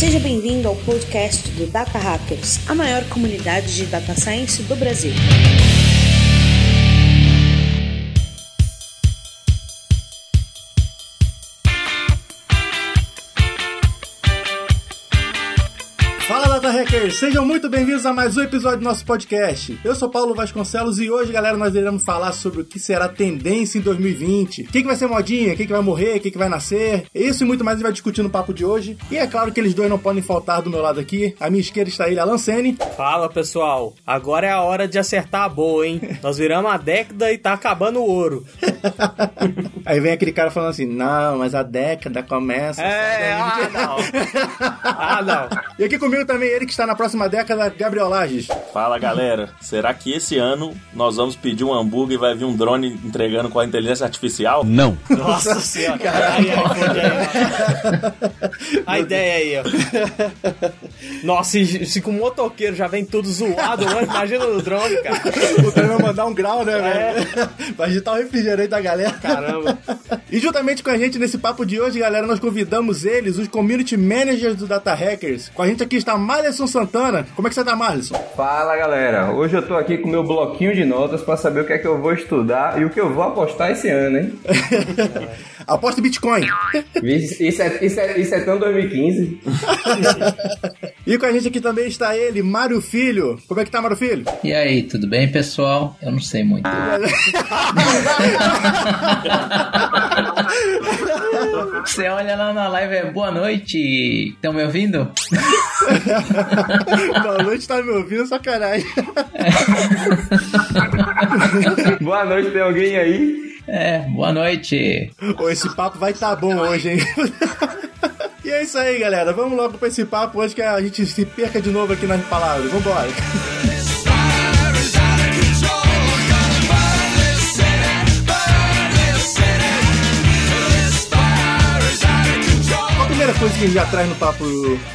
Seja bem-vindo ao podcast do Data Hackers, a maior comunidade de data science do Brasil. Data Hackers, sejam muito bem-vindos a mais um episódio do nosso podcast. Eu sou Paulo Vasconcelos e hoje, galera, nós iremos falar sobre o que será tendência em 2020. O que, que vai ser modinha, o que, que vai morrer, o que, que vai nascer. Isso e muito mais a gente vai discutir no papo de hoje. E é claro que eles dois não podem faltar do meu lado aqui. À minha esquerda está ele, Alan Sene. Fala, pessoal. Agora é a hora de acertar a boa, hein? Nós viramos a década e tá acabando o ouro. Aí vem aquele cara falando assim, não, mas a década começa... É, ah, não. ah, não. E aqui comigo também ele que está na próxima década, Gabriel Lages. Fala galera, será que esse ano nós vamos pedir um hambúrguer e vai vir um drone entregando com a inteligência artificial? Não. Nossa senhora, caralho. A ideia aí, ó. Nossa, se, se com o motoqueiro já vem tudo zoado, mano, imagina no drone, cara. O drone vai mandar um grau, né, é. velho? Vai agitar o refrigerante da galera. Caramba. E juntamente com a gente nesse papo de hoje, galera, nós convidamos eles, os community managers do Data Hackers. Com a gente aqui está mais Marlisson Santana. Como é que você tá, Marlisson? Fala, galera. Hoje eu tô aqui com meu bloquinho de notas para saber o que é que eu vou estudar e o que eu vou apostar esse ano, hein? Aposta Bitcoin. Isso é, isso é, isso é tão 2015. e com a gente aqui também está ele, Mário Filho. Como é que tá, Mário Filho? E aí, tudo bem, pessoal? Eu não sei muito. Você olha lá na live, é boa noite. Estão me ouvindo? boa noite, tá me ouvindo, sacanagem. boa noite, tem alguém aí? É, boa noite. esse papo vai estar tá bom hoje, hein? E é isso aí, galera. Vamos logo pra esse papo antes que a gente se perca de novo aqui nas palavras. Vambora. Coisa que a gente já traz no papo,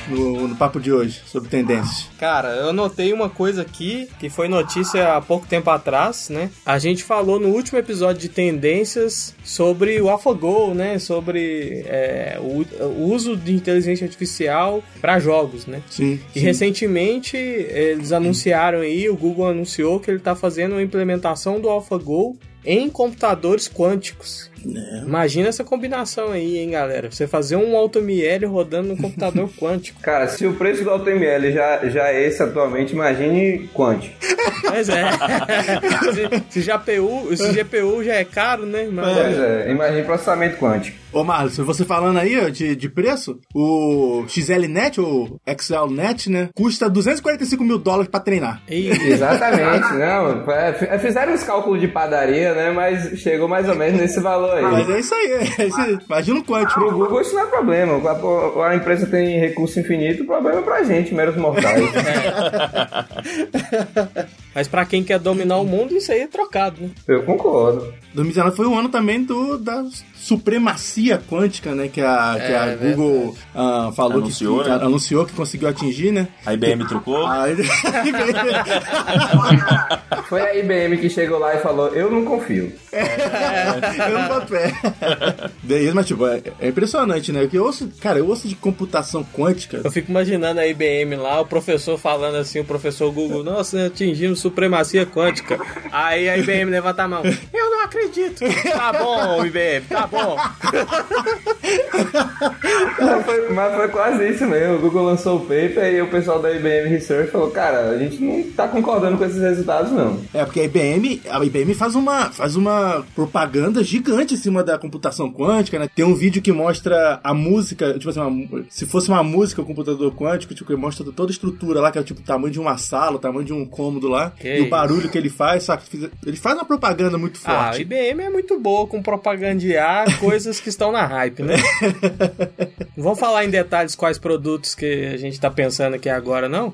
no, no, papo de hoje, sobre tendências? Cara, eu notei uma coisa aqui, que foi notícia há pouco tempo atrás, né? A gente falou no último episódio de tendências sobre o AlphaGo, né? Sobre é, o, o, uso de inteligência artificial para jogos, né? Sim. E sim. recentemente eles anunciaram aí, o Google anunciou que ele está fazendo uma implementação do AlphaGo em computadores quânticos. É. Imagina essa combinação aí, hein, galera? Você fazer um AutoML rodando no computador quântico. Cara, se o preço do AutoML já, já é esse atualmente, imagine quântico. Pois é. se, se, GPU, se GPU já é caro, né? Mas... Pois é, imagine processamento quântico. Ô, Marlos, você falando aí de, de preço, o XLNet, ou XLNet, né, custa 245 mil dólares pra treinar. Exatamente, não. É, fizeram os cálculos de padaria, né, mas chegou mais ou menos nesse valor aí. Mas é isso aí, é imagina o quântico. Pro Google isso não é problema, a, a empresa tem recurso infinito, o problema é pra gente, meros mortais. Mas pra quem quer dominar o mundo, isso aí é trocado, né? Eu concordo. 2019 foi o ano também do, da supremacia quântica, né? Que a, é, que a é Google uh, falou anunciou, que, né? anunciou que conseguiu atingir, né? A IBM trucou. A IBM... Foi a IBM que chegou lá e falou: Eu não confio. É, eu não boto pé. Beleza, mas tipo, é, é, impressionante, né? Porque eu ouço, cara, eu ouço de computação quântica. Eu fico imaginando a IBM lá, o professor falando assim, o professor Google, nossa, atingimos supremacia quântica. Aí a IBM levanta a mão. Eu não acredito. Tá bom, IBM, tá bom. Mas, foi, mas foi quase isso mesmo. O Google lançou o paper e o pessoal da IBM Research falou, cara, a gente não tá concordando com esses resultados, não. É, porque a IBM, a IBM faz uma, faz uma propaganda gigante em cima da computação quântica, né? Tem um vídeo que mostra a música, tipo assim, uma, se fosse uma música, o computador quântico, tipo, que mostra toda a estrutura lá, que é tipo o tamanho de uma sala, o tamanho de um cômodo lá, que e o barulho que ele faz, sabe? Ele faz uma propaganda muito forte. Ah, a IBM é muito boa com propagandear coisas que estão na hype, né? Vamos falar em detalhes quais produtos que a gente tá pensando aqui agora, não?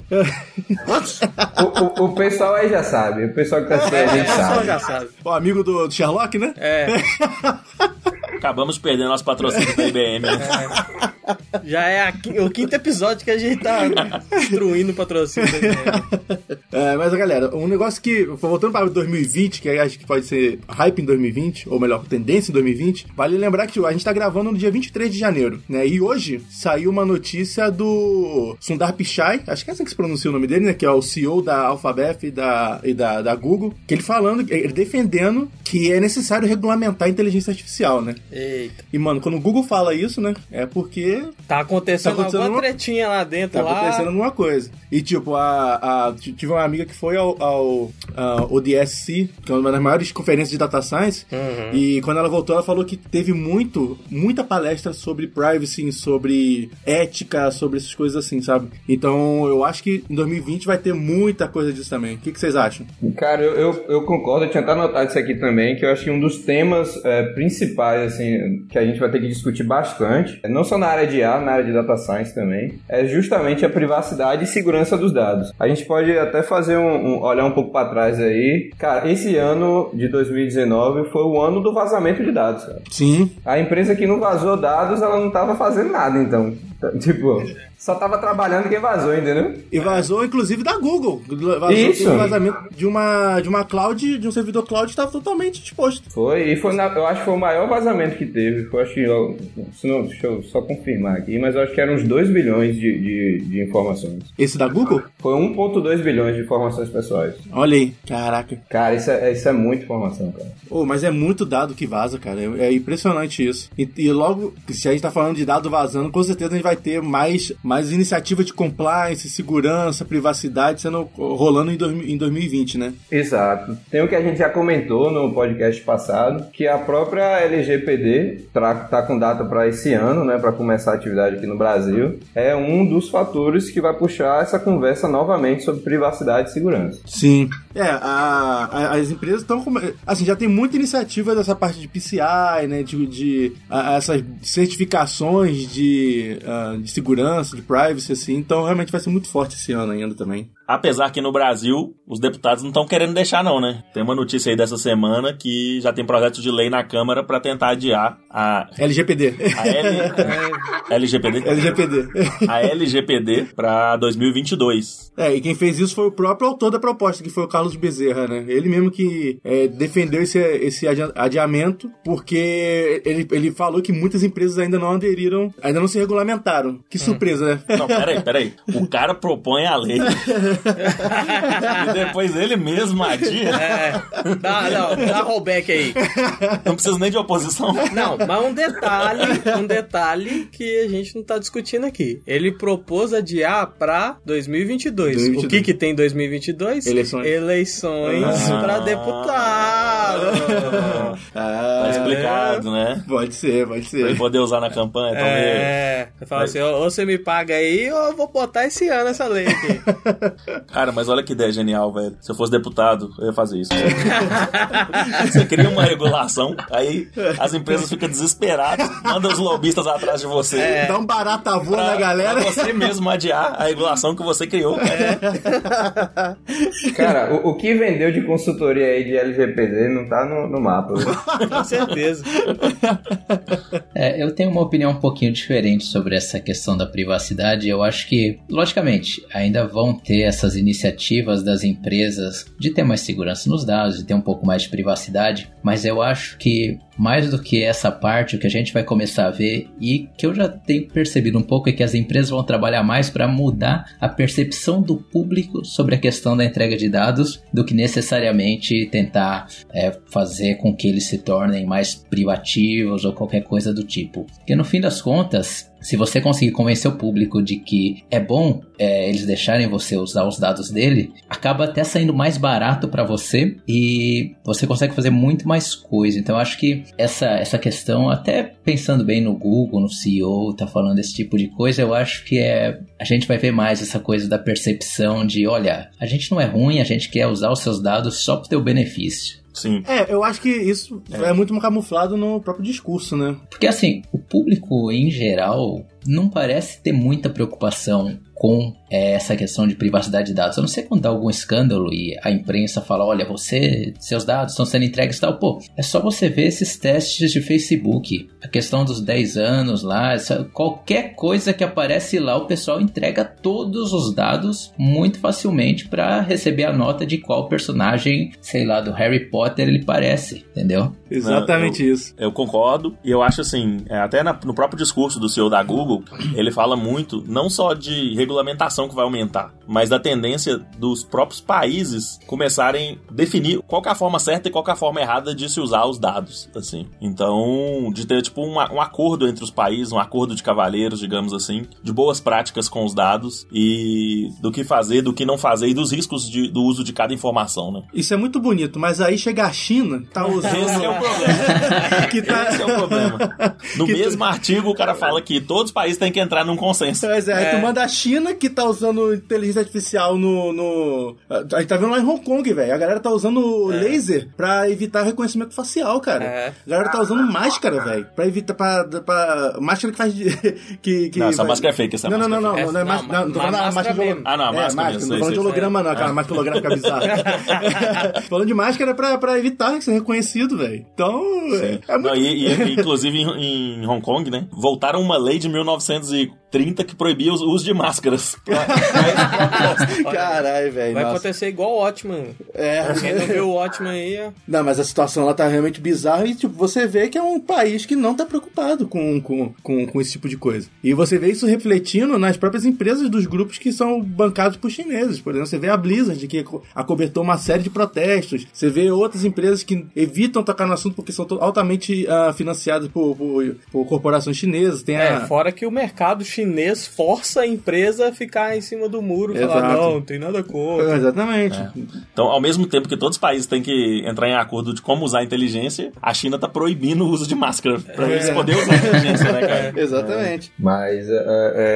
o, o, o, pessoal aí já sabe. O pessoal que tá assistindo a gente sabe. O pessoal já sabe. O amigo do, do Sherlock, né? É. Acabamos perdendo nosso patrocínio da IBM, né? É. Já é a o quinto episódio que a gente tá destruindo o patrocínio da IBM. É, mas galera, um negócio que, voltando para 2020, que acho que pode ser hype em 2020, ou melhor, tendência em 2020, vale lembrar que a gente tá gravando no dia 23 de janeiro, né? E hoje saiu uma notícia do Sundar Pichai, acho que é assim que se pronuncia o nome dele, né? Que é o CEO da Alphabet e da, e da, da Google, que ele falando, ele defendendo que é necessário regulamentar a inteligência artificial, né? Eita. E, mano, quando o Google fala isso, né? É porque Tá acontecendo, Tá acontecendo alguma uma- tretinha lá dentro, Tá lá. acontecendo alguma coisa. E tipo, a, a- tive uma amiga que foi ao, ao a ODSC, que é uma das maiores conferências de data science, Uhum. e quando ela voltou, ela falou que teve muito, muita palestra sobre privacy, sobre ética, sobre essas coisas assim, sabe? Então eu acho que em 2020 vai ter muita coisa disso também. O que, que vocês acham? Cara, eu, eu, eu concordo, eu tinha até anotado isso aqui também, que eu acho que um dos temas é, principais, assim, que a gente vai ter que discutir bastante, não só na área de IA, na área de data science também, é justamente a privacidade e segurança dos dados. A gente pode até fazer um, um- olhar um pouco para trás aí. Cara, esse ano de 2019 foi o ano do vazamento de dados, cara. Sim. A empresa que não vazou dados, ela não tava fazendo nada, então. Tipo, só tava trabalhando quem vazou, entendeu? E vazou, inclusive, da Google. Vazou Isso. um vazamento de uma, de uma cloud, de um servidor cloud que estava totalmente exposto. Foi, e foi na- eu acho que foi o maior vazamento que teve. Foi, acho que, se não, deixa eu só confirmar aqui, mas eu acho que eram uns 2 bilhões de, de, de informações. Esse da Google? Foi 1,2 bilhões de informações pessoais. Olha aí, caraca. Cara, isso é, isso é muita informação, cara. Pô, mas é muito dado que vaza, cara. É, é impressionante isso. E, e logo, se a gente tá falando de dado vazando, com certeza a gente vai ter mais, mais iniciativa de compliance, segurança, privacidade sendo rolando em, dois- em 2020, né? Exato. Tem o que a gente já comentou no podcast passado, que a própria LGPD tá, tá com data para esse ano, né, para começar a atividade aqui no Brasil, é um dos fatores que vai puxar essa conversa novamente sobre privacidade e segurança. Sim. É, a- a- as empresas estão. Assim, já tem muita iniciativa dessa parte de PCI, né? De, de a- essas certificações de, ah, de segurança, de privacy, assim. Então, realmente vai ser muito forte esse ano ainda também. Apesar que no Brasil, os deputados não estão querendo deixar, não, né? Tem uma notícia aí dessa semana que já tem projeto de lei na Câmara para tentar adiar a, LGPD. a L, LGPD, LGPD. a LGPD para 2022. É, e quem fez isso foi o próprio autor da proposta, que foi o Carlos Bezerra, né? Ele mesmo que é, defendeu esse, esse adia- adiamento, porque ele, ele falou que muitas empresas ainda não aderiram, ainda não se regulamentaram. Que surpresa, né? Não, peraí, peraí. O cara propõe a lei e depois ele mesmo adia. É, dá, não, dá rollback aí. Não precisa nem de oposição. Não, mas um detalhe, um detalhe que a gente não tá discutindo aqui. Ele propôs adiar pra 2022. 2022. O que que tem em 2022? Eleições. Eleições Ah. pra deputado. Ah, Tá explicado, né? Pode ser, pode Pra ele ser. poder usar na campanha, talvez. É, eu falo assim, ou ou você me paga aí, ou eu vou botar esse ano essa lei aqui. Cara, mas olha que ideia genial, velho. Se eu fosse deputado, eu ia fazer isso. Você cria uma regulação, aí as empresas ficam desesperadas, manda os lobistas atrás de você. Dá um barata voa Pra, na galera. pra você mesmo adiar a regulação que você criou. cara. Cara, o, o que vendeu de consultoria aí de LGPD não tá no, no mapa. Com certeza. É, eu tenho uma opinião um pouquinho diferente sobre essa questão da privacidade. Eu acho que, logicamente, ainda vão ter essas iniciativas das empresas de ter mais segurança nos dados, de ter um pouco mais de privacidade, mas eu acho que mais do que essa parte, o que a gente vai começar a ver e que eu já tenho percebido um pouco é que as empresas vão trabalhar mais para mudar a percepção do público sobre a questão da entrega de dados do que necessariamente tentar é, fazer com que eles se tornem mais privativos ou qualquer coisa do tipo. Porque no fim das contas, se você conseguir convencer o público de que é bom é, eles deixarem você usar os dados dele, acaba até saindo mais barato para você e você consegue fazer muito mais coisa. Então acho que essa, essa questão, até pensando bem no Google, no CEO, tá falando esse tipo de coisa, eu acho que é a gente vai ver mais essa coisa da percepção de, olha, a gente não é ruim, a gente quer usar os seus dados só pro teu benefício. Sim. É, eu acho que isso é. muito camuflado no próprio discurso, né? Porque assim, o público em geral não parece ter muita preocupação com é, essa questão de privacidade de dados. A não ser quando dá algum escândalo e a imprensa fala, olha, você, seus dados estão sendo entregues e tal. Pô, é só você ver esses testes de Facebook. A questão dos 10 anos lá, essa, qualquer coisa que aparece lá, o pessoal entrega todos os dados muito facilmente para receber a nota de qual personagem, sei lá, do Harry Potter ele parece, entendeu? Exatamente eu, isso. Eu concordo, e eu acho assim, é, até na, no próprio discurso do CEO da Google, ele fala muito, não só de regulamentação que vai aumentar, mas da tendência dos próprios países começarem a definir qual é a forma certa e qual é a forma errada de se usar os dados, assim. Então, de ter tipo um, um acordo entre os países, um acordo de cavaleiros, digamos assim, de boas práticas com os dados e do que fazer, do que não fazer e dos riscos de, do uso de cada informação, né? Isso é muito bonito, mas aí chega a China, tá usando... Esse é o problema. que tá... Esse é o problema. No Que mesmo artigo, o cara fala que todos os países têm que entrar num consenso. Pois é, aí É. tu manda a China que tá usando inteligência artificial no. no... A gente tá vendo lá em Hong Kong, velho. A galera tá usando laser pra evitar reconhecimento facial, cara. É. A galera tá usando máscara, velho. Pra evitar. Pra, pra... Máscara que faz. de- que, que Não, essa vai- máscara é fake, essa não, não, não, máscara não, é não, é fake. máscara. Não, Não, tô falando ma- da máscara máscara. mesmo. Ah, não, a é, máscara mesmo, Não tô falando de holograma, não, aquela máscara holográfica bizarra. falando de máscara pra, pra evitar ser reconhecido, velho. Então. É, é muito Não, e, e- inclusive em, em Hong Kong, né? Voltaram uma lei de 1930 que proibia o uso de máscaras. Caralho, velho. Vai nossa. acontecer igual o Watchman. É. Quem não viu o Watchman aí. Não, mas a situação lá tá realmente bizarra e, tipo, você vê que é um país que não tá preocupado com, com, com, com esse tipo de coisa. E você vê isso refletindo nas próprias empresas dos grupos que são bancados por chineses. Por exemplo, você vê a Blizzard, que co- acobertou uma série de protestos. Você vê outras empresas que evitam tocar no assunto porque são altamente ah, financiadas por, por, por corporações chinesas. Tem É, a... fora que o mercado chinês força a empresa a ficar em cima do muro e falar, não, não tem nada contra. É, Exatamente. Então, ao mesmo tempo que todos os países têm que entrar em acordo de como usar a inteligência, a China tá proibindo o uso de máscara pra eles poderem usar a inteligência, né, cara? Exatamente. Mas é,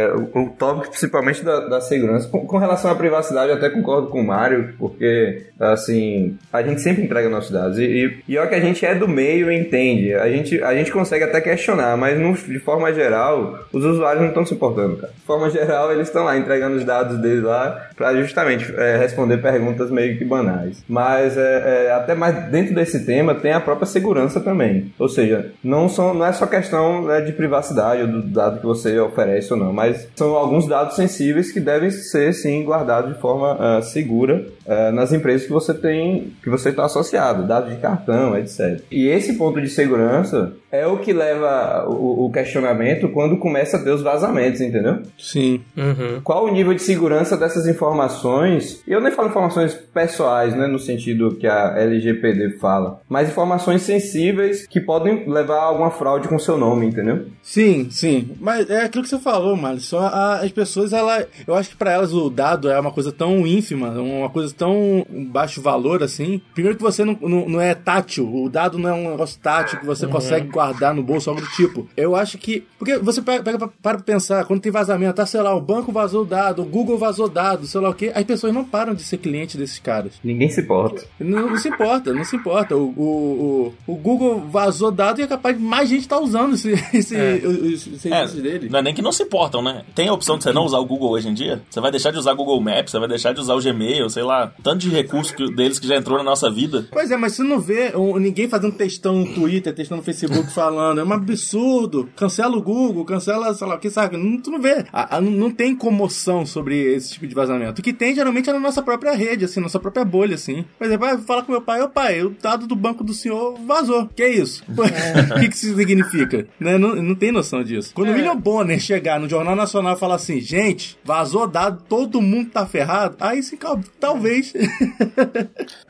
é, o, o tópico principalmente da, da segurança, com, com relação à privacidade, eu até concordo com o Mário, porque assim, a gente sempre entrega nossos dados. E, e, e olha que a gente é do meio e entende. A gente, a gente consegue até questionar, mas no- de forma geral, os usuários não estão se importando, cara. De forma geral, eles estão lá entregando os dados deles lá pra justamente é, responder perguntas meio que banais. Mas é, é, até mais dentro desse tema tem a própria segurança também. Ou seja, não, são, não é só questão né, de privacidade ou do dado que você oferece ou não, mas são alguns dados sensíveis que devem ser sim guardados de forma ah, segura ah, nas empresas que você tem, que você está associado, dados de cartão, etc. E esse ponto de segurança é o que leva o, o questionamento quando começa a ter os vazamentos, entendeu? Sim. Uhum. Qual o nível de segurança dessas informações? E eu nem falo informações pessoais, né, no sentido que a LGPD fala, mas informações sensíveis que podem levar a alguma fraude com seu nome, entendeu? Sim, sim. Mas é aquilo que você falou, mano. Só a- as pessoas, ela, eu acho que pra elas o dado é uma coisa tão ínfima, uma coisa tão baixo valor assim. Primeiro que você não, não, não é tátil, o dado não é um negócio tátil que você consegue guardar no bolso, algo do tipo. Eu acho que. Porque você pega, pega para pra pensar, quando tem vazamento, tá, sei lá, o banco vazou o dado, o Google vazou dado, sei lá o quê, as pessoas não param de ser cliente desses caras. Ninguém se importa. Não, não se importa, não se importa. O, o, o, o Google vazou dado e é capaz de mais gente estar usando esse, esse, os, os serviços É, dele. não é nem que não se importam, né? Tem a opção de você não usar o Google hoje em dia? Você vai deixar de usar o Google Maps, você vai deixar de usar o Gmail, sei lá, tanto de recurso que- deles que já entrou na nossa vida. Pois é, mas você não vê um- ninguém fazendo textão no Twitter, textão no Facebook falando, é um absurdo, cancela o Google, cancela, sei lá o que, sabe? Não, tu não vê. A- a- não tem comoção sobre esse tipo de vazamento. O que tem geralmente é na nossa própria rede, assim, nossa própria bolha, assim. Por exemplo, ah, fala com meu pai, ô pai, o dado do banco do senhor vazou. Que é isso? O que, que isso significa? Né? Não, não tem noção disso. Quando o William Bonner chegar no Jornal Nacional e falar assim, gente, vazou dado, todo mundo tá ferrado, aí sim, talvez.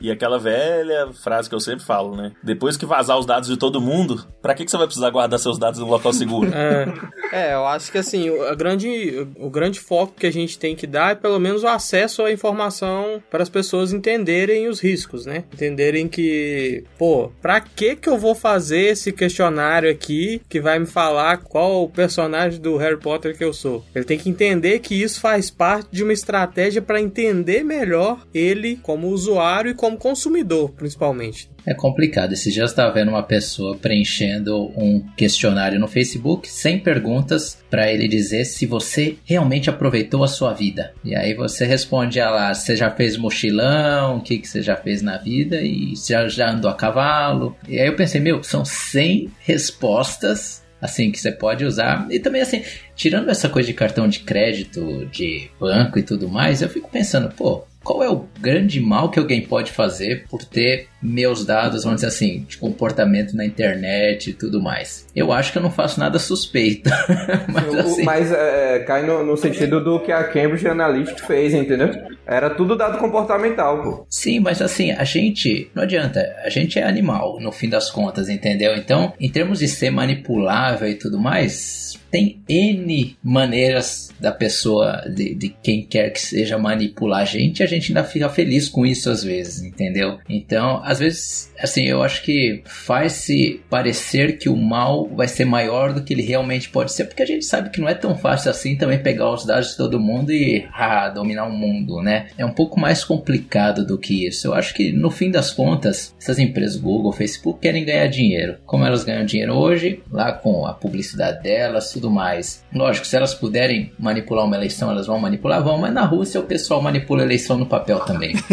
E aquela velha frase que eu sempre falo, né? Depois que vazar os dados de todo mundo, pra que, que você vai precisar guardar seus dados em um local seguro? É, é, eu acho que assim, o, a grande, o grande foco que a gente tem que dar é pelo menos o acesso à informação para as pessoas entenderem os riscos, né? Entenderem que, pô, pra que que eu vou fazer esse questionário aqui que vai me falar qual o personagem do Harry Potter que eu sou? Ele tem que entender que isso faz parte de uma estratégia para entender melhor ele como usuário e como consumidor, principalmente. É complicado. Esses dias eu estava vendo uma pessoa preenchendo um questionário no Facebook sem perguntas para ele dizer se você realmente aproveitou a sua vida. E aí você responde lá, você já fez mochilão, o que, que você já fez na vida e já, já andou a cavalo. E aí eu pensei, meu, são 100 respostas assim, que você pode usar. E também, assim, tirando essa coisa de cartão de crédito, de banco e tudo mais, eu fico pensando, pô, qual é o grande mal que alguém pode fazer por ter meus dados, vamos dizer assim, de comportamento na internet e tudo mais. Eu acho que eu não faço nada suspeito. mas, assim... mas é, cai no, no, sentido do que a Cambridge Analytica fez, entendeu? Era tudo dado comportamental, pô. Sim, mas assim, a gente, não adianta, a gente é animal, no fim das contas, entendeu? Então, em termos de ser manipulável e tudo mais, tem N maneiras da pessoa, de, de, quem quer que seja, manipular a gente, a gente ainda fica feliz com isso às vezes, entendeu? Então, às vezes, assim, eu acho que faz-se parecer que o mal vai ser maior do que ele realmente pode ser, porque a gente sabe que não é tão fácil assim também pegar os dados de todo mundo e ah, dominar o mundo, né? É um pouco mais complicado do que isso. Eu acho que no fim das contas, essas empresas Google, Facebook querem ganhar dinheiro. Como elas ganham dinheiro hoje, lá com a publicidade delas, tudo mais. Lógico, se elas puderem manipular uma eleição, elas vão manipular, vão, mas na Rússia o pessoal manipula a eleição no papel também.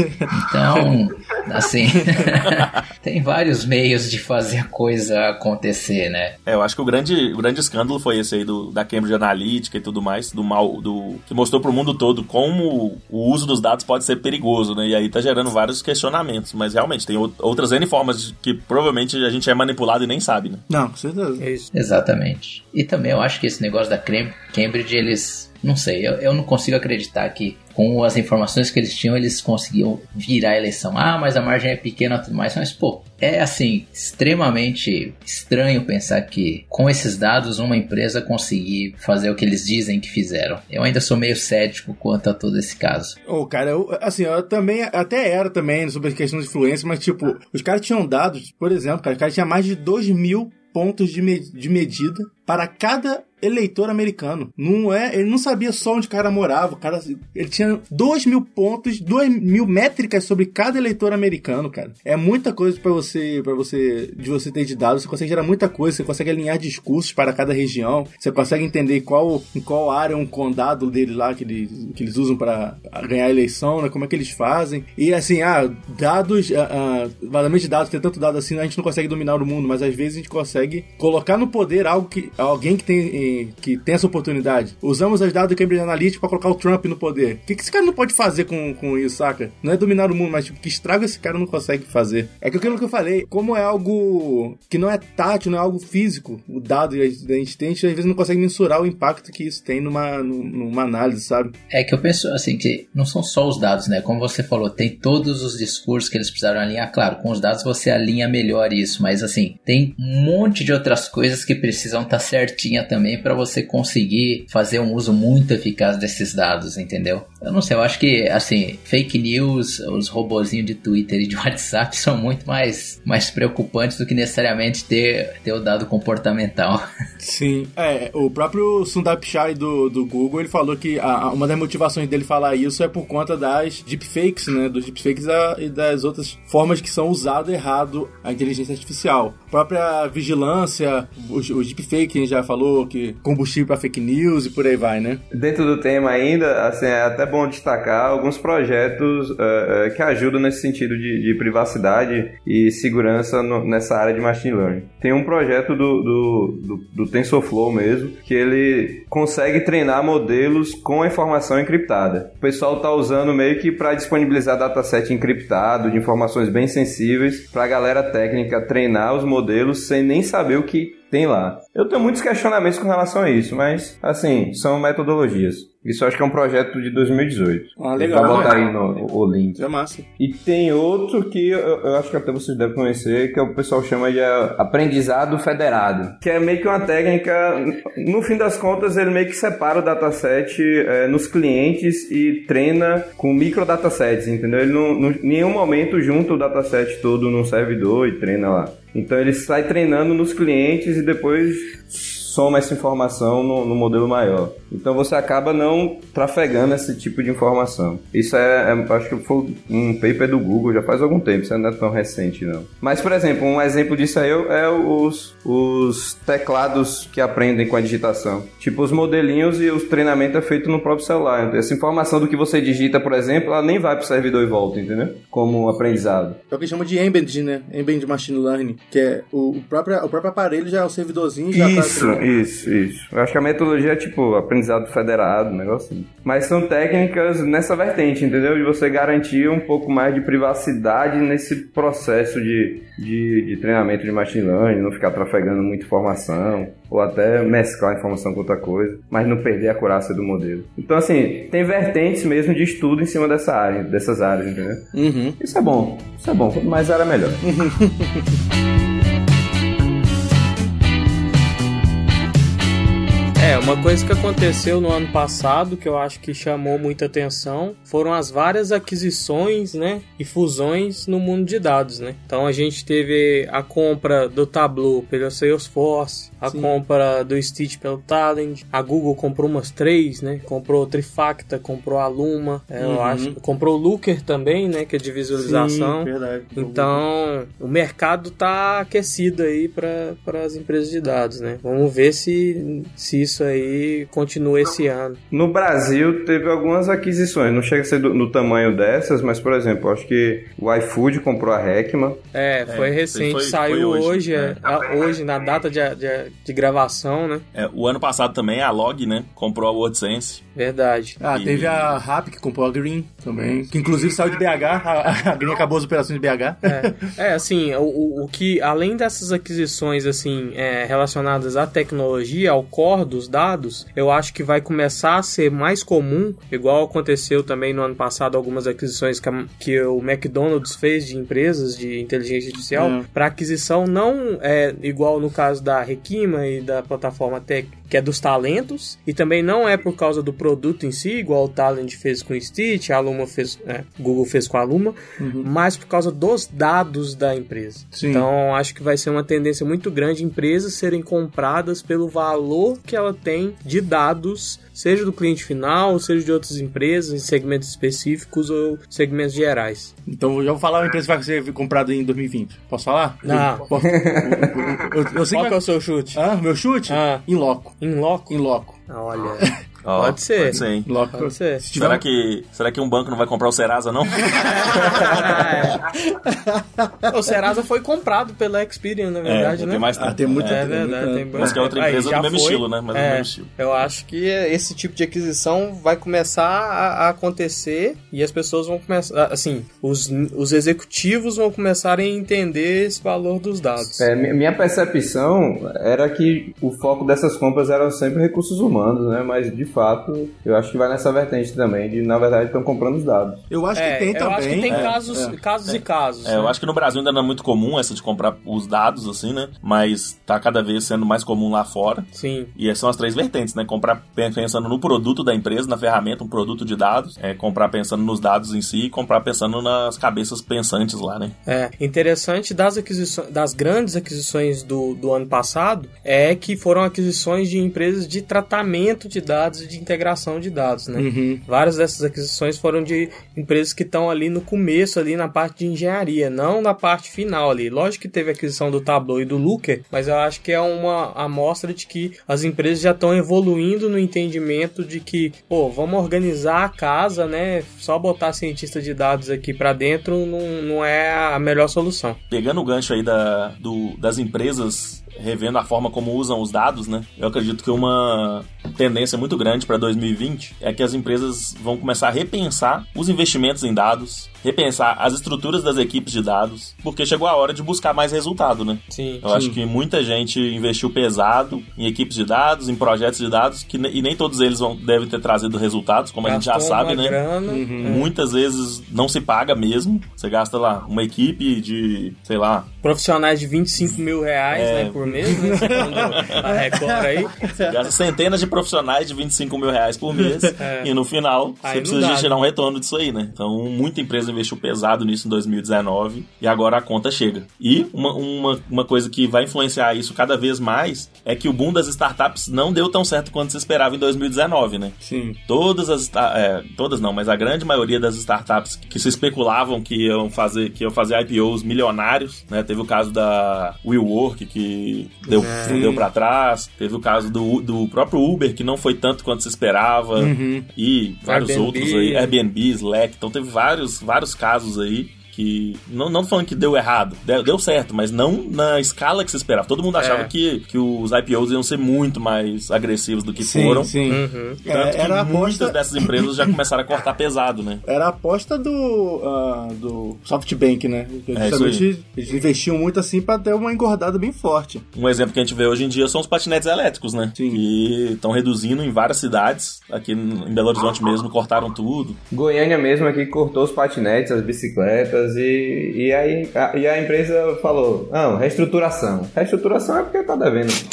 Então, assim, tem vários meios de fazer a coisa acontecer, né? É, eu acho que o grande, o grande escândalo foi esse aí do, da Cambridge Analytica e tudo mais, do mal, do que mostrou pro mundo todo como o uso dos dados pode ser perigoso, né? E aí tá gerando vários questionamentos, mas realmente tem outras N formas que provavelmente a gente é manipulado e nem sabe, né? Não, com certeza. É isso. Exatamente. E também eu acho que esse negócio da Cambridge, eles não sei, eu, eu não consigo acreditar que com as informações que eles tinham, eles conseguiam virar a eleição. Ah, mas a margem é pequena e tudo mais. Mas, pô, é assim, extremamente estranho pensar que com esses dados uma empresa conseguir fazer o que eles dizem que fizeram. Eu ainda sou meio cético quanto a todo esse caso. Ô, oh, cara, eu, assim, eu também, até era também sobre a questão de influência, mas tipo, os caras tinham dados, por exemplo, cara, os caras tinham mais de 2 mil pontos de, me de medida para cada eleitor americano. Não é, ele não sabia só onde o cara morava. O cara, ele tinha 2 mil pontos, 2 mil métricas sobre cada eleitor americano, cara. É muita coisa para você, para você, de você ter de dados. Você consegue gerar muita coisa. Você consegue alinhar discursos para cada região. Você consegue entender qual, em qual área um condado dele lá que eles, que eles usam para ganhar a eleição, né? Como é que eles fazem. E assim, ah, dados, ah, ah, de dados, tem tanto dado assim, a gente não consegue dominar o mundo, mas às vezes a gente consegue colocar no poder algo que alguém que tem, que tem essa oportunidade. Usamos as dados do Cambridge Analytica para colocar o Trump no poder. O que, que esse cara não pode fazer com, com isso, saca? Não é dominar o mundo, mas tipo, que estrago esse cara não consegue fazer. É que aquilo que eu falei, como é algo que não é tátil, não é algo físico, o dado que a gente tem, a gente às vezes não consegue mensurar o impacto que isso tem numa, numa análise, sabe? É que eu penso assim, que não são só os dados, né? Como você falou, tem todos os discursos que eles precisaram alinhar. Claro, com os dados você alinha melhor isso, mas assim, tem um monte de outras coisas que precisam estar tá certinha também para você conseguir fazer um uso muito eficaz desses dados, entendeu? Eu não sei, eu acho que, assim, fake news, os robozinhos de Twitter e de WhatsApp são muito mais, mais preocupantes do que necessariamente ter, ter o dado comportamental. Sim, é, o próprio Sundar Pichai do, do Google, ele falou que a, uma das motivações dele falar isso é por conta das deepfakes, né, dos deepfakes e das outras formas que são usadas errado a inteligência artificial. Própria vigilância, os, os deepfakes, a gente já falou, que combustível para fake news e por aí vai, né? Dentro do tema ainda, assim, é até bom destacar alguns projetos uh, uh, que ajudam nesse sentido de, de privacidade e segurança no, nessa área de machine learning. Tem um projeto do, do, do, do TensorFlow mesmo, que ele consegue treinar modelos com informação encriptada. O pessoal está usando meio que para disponibilizar dataset encriptado de informações bem sensíveis para a galera técnica treinar os modelos sem nem saber o que tem lá. Eu tenho muitos questionamentos com relação a isso, mas, assim, são metodologias. Isso acho que é um projeto de 2018. Ah, legal. Vai botar aí no, o link. É massa. E tem outro que eu, eu, acho que até vocês devem conhecer, que é o pessoal chama de aprendizado federado. Que é meio que uma técnica, no fim das contas, ele meio que separa o dataset é, nos clientes e treina com micro datasets, entendeu? Ele não, em nenhum momento junta o dataset todo num servidor e treina lá. Então ele sai treinando nos clientes e depois soma essa informação no, no modelo maior. Então você acaba não trafegando esse tipo de informação. Isso é, é, acho que foi um paper do Google já faz algum tempo, isso não é tão recente não. Mas, por exemplo, um exemplo disso aí é os, os teclados que aprendem com a digitação. Tipo, os modelinhos e os treinamentos é feito no próprio celular. Essa informação do que você digita, por exemplo, ela nem vai pro servidor e volta, entendeu? Como aprendizado. É o que chama de Embed, né? Embed Machine Learning, que é o, o, próprio, o próprio aparelho já é o servidorzinho já tá Isso, tá isso, isso. Eu acho que a metodologia é tipo aprendizado federado, um negócio assim. Mas são técnicas nessa vertente, entendeu? De você garantir um pouco mais de privacidade nesse processo de, de, de treinamento de machine learning, não ficar trafegando muita informação, ou até mesclar informação com outra coisa, mas não perder a acurácia do modelo. Então, assim, tem vertentes mesmo de estudo em cima dessa área, dessas áreas, entendeu? Uhum. Isso é bom, isso é bom, quanto mais área, melhor. É, uma coisa que aconteceu no ano passado que eu acho que chamou muita atenção foram as várias aquisições, né, e fusões no mundo de dados, né? Então a gente teve a compra do Tableau pelo Salesforce, a Sim. compra do Stitch pelo Talent, a Google comprou umas três, né? Comprou Trifacta, comprou a Luma, é, uhum. eu acho, comprou o Looker também, né, que é de visualização. Sim, verdade. Então, o mercado tá aquecido aí para as empresas de dados, né? Vamos ver se se isso isso aí continua esse ano. No Brasil teve algumas aquisições, não chega a ser do, no tamanho dessas, mas por exemplo, acho que o iFood comprou a Recma. É, foi é, recente, foi, saiu foi hoje, hoje, é, é, hoje, na data de, de, de gravação, né? É, o ano passado também a Log, né, comprou a WordSense. Verdade. Ah, e... teve a Rap que comprou a Green também, que inclusive saiu de BH, a, a Green acabou as operações de BH. É, é assim, o, o que, além dessas aquisições, assim, é, relacionadas à tecnologia, ao core dos dados, eu acho que vai começar a ser mais comum, igual aconteceu também no ano passado, algumas aquisições que, a, que o McDonald's fez de empresas de inteligência artificial, é. para aquisição não é igual no caso da Requima e da plataforma Tech, que é dos talentos, e também não é por causa do produto em si, igual o Talent fez com o Stitch, a Luma fez, é, Google fez com a Luma, uhum. mas por causa dos dados da empresa. Sim. Então, acho que vai ser uma tendência muito grande empresas serem compradas pelo valor que ela tem de dados seja do cliente final, seja de outras empresas, em segmentos específicos ou segmentos gerais. Então eu já vou falar uma empresa que vai ser comprada em 2020. Posso falar? Não. Posso? eu, eu, eu sei Qual que é o seu chute? Ah, meu chute? Ah. Em loco. Em loco? Em loco. Olha. Oh, pode ser. Pode ser, hein? Pode ser. Será que, será que um banco não vai comprar o Serasa, não? o Serasa foi comprado pela Experian, na verdade, é, né? Tem mais tempo. Ah, tem muita. É verdade. Tem Mas que é outra empresa Aí, do mesmo foi. estilo, né? Mas é, do mesmo estilo. Eu acho que esse tipo de aquisição vai começar a, a, acontecer e as pessoas vão começar, assim, os, os executivos vão começar a entender esse valor dos dados. É, minha percepção era que o foco dessas compras eram sempre recursos humanos, né? Mas de fato, eu acho que vai nessa vertente também, de na verdade estão comprando os dados. Eu acho é, que tem eu também. Acho que tem é, casos, é. casos e casos. É, né? Eu acho que no Brasil ainda não é muito comum essa de comprar os dados, assim, né? Mas tá cada vez sendo mais comum lá fora. Sim. E essas são as três vertentes, né? Comprar pensando no produto da empresa, na ferramenta, um produto de dados. É, comprar pensando nos dados em si e comprar pensando nas cabeças pensantes lá, né? É, interessante das aquisições, das grandes aquisições do, do ano passado é que foram aquisições de empresas de tratamento de dados de integração de dados, né? Uhum. Várias dessas aquisições foram de empresas que estão ali no começo, ali na parte de engenharia, não na parte final ali. Lógico que teve a aquisição do Tableau e do Looker, mas eu acho que é uma amostra de que as empresas já estão evoluindo no entendimento de que, pô, vamos organizar a casa, né? Só botar cientista de dados aqui para dentro não, não é a melhor solução. Pegando o gancho aí da, do, das empresas revendo a forma como usam os dados, né? Eu acredito que uma tendência muito grande para 2020 é que as empresas vão começar a repensar os investimentos em dados, repensar as estruturas das equipes de dados, porque chegou a hora de buscar mais resultado, né? Sim. Eu sim. acho que muita gente investiu pesado em equipes de dados, em projetos de dados, que, e nem todos eles vão, devem ter trazido resultados, como Gastou a gente já sabe, né? Grana, uhum. Muitas vezes não se paga mesmo. Você gasta lá uma equipe de, sei lá. Profissionais de 25 mil reais, é, né? Por por mês, né? a Record aí. Gasta centenas de profissionais de 25 mil reais por mês é. e no final aí você precisa de tirar um retorno disso aí, né? Então, muita empresa investiu pesado nisso em 2019 e agora a conta chega. E uma, uma, uma coisa que vai influenciar isso cada vez mais é que o boom das startups não deu tão certo quanto se esperava em 2019, né? Sim. Todas as é, todas não, mas a grande maioria das startups que se especulavam que iam fazer que iam fazer IPOs milionários, né? Teve o caso da WeWork que deu é. deu para trás, teve o caso do, do próprio Uber que não foi tanto quanto se esperava uhum. e vários Airbnb. outros aí, Airbnb, Slack, então teve vários vários casos aí que. Não, não falando que deu errado, deu, deu, certo, mas não na escala que se esperava. Todo mundo achava é. que, que os IPOs iam ser muito mais agressivos do que sim, foram. Sim, uhum. é, era a muitas dessas empresas já começaram a cortar pesado, né? Era a aposta do, uh, do SoftBank, né? É, justamente eles investiam muito assim pra ter uma engordada bem forte. Um exemplo que a gente vê hoje em dia são os patinetes elétricos, né? Sim. Que estão reduzindo em várias cidades. Aqui em Belo Horizonte mesmo cortaram tudo. Goiânia mesmo aqui cortou os patinetes, as bicicletas e, e, aí, a, e a empresa falou: não, reestruturação. Reestruturação é porque tá devendo.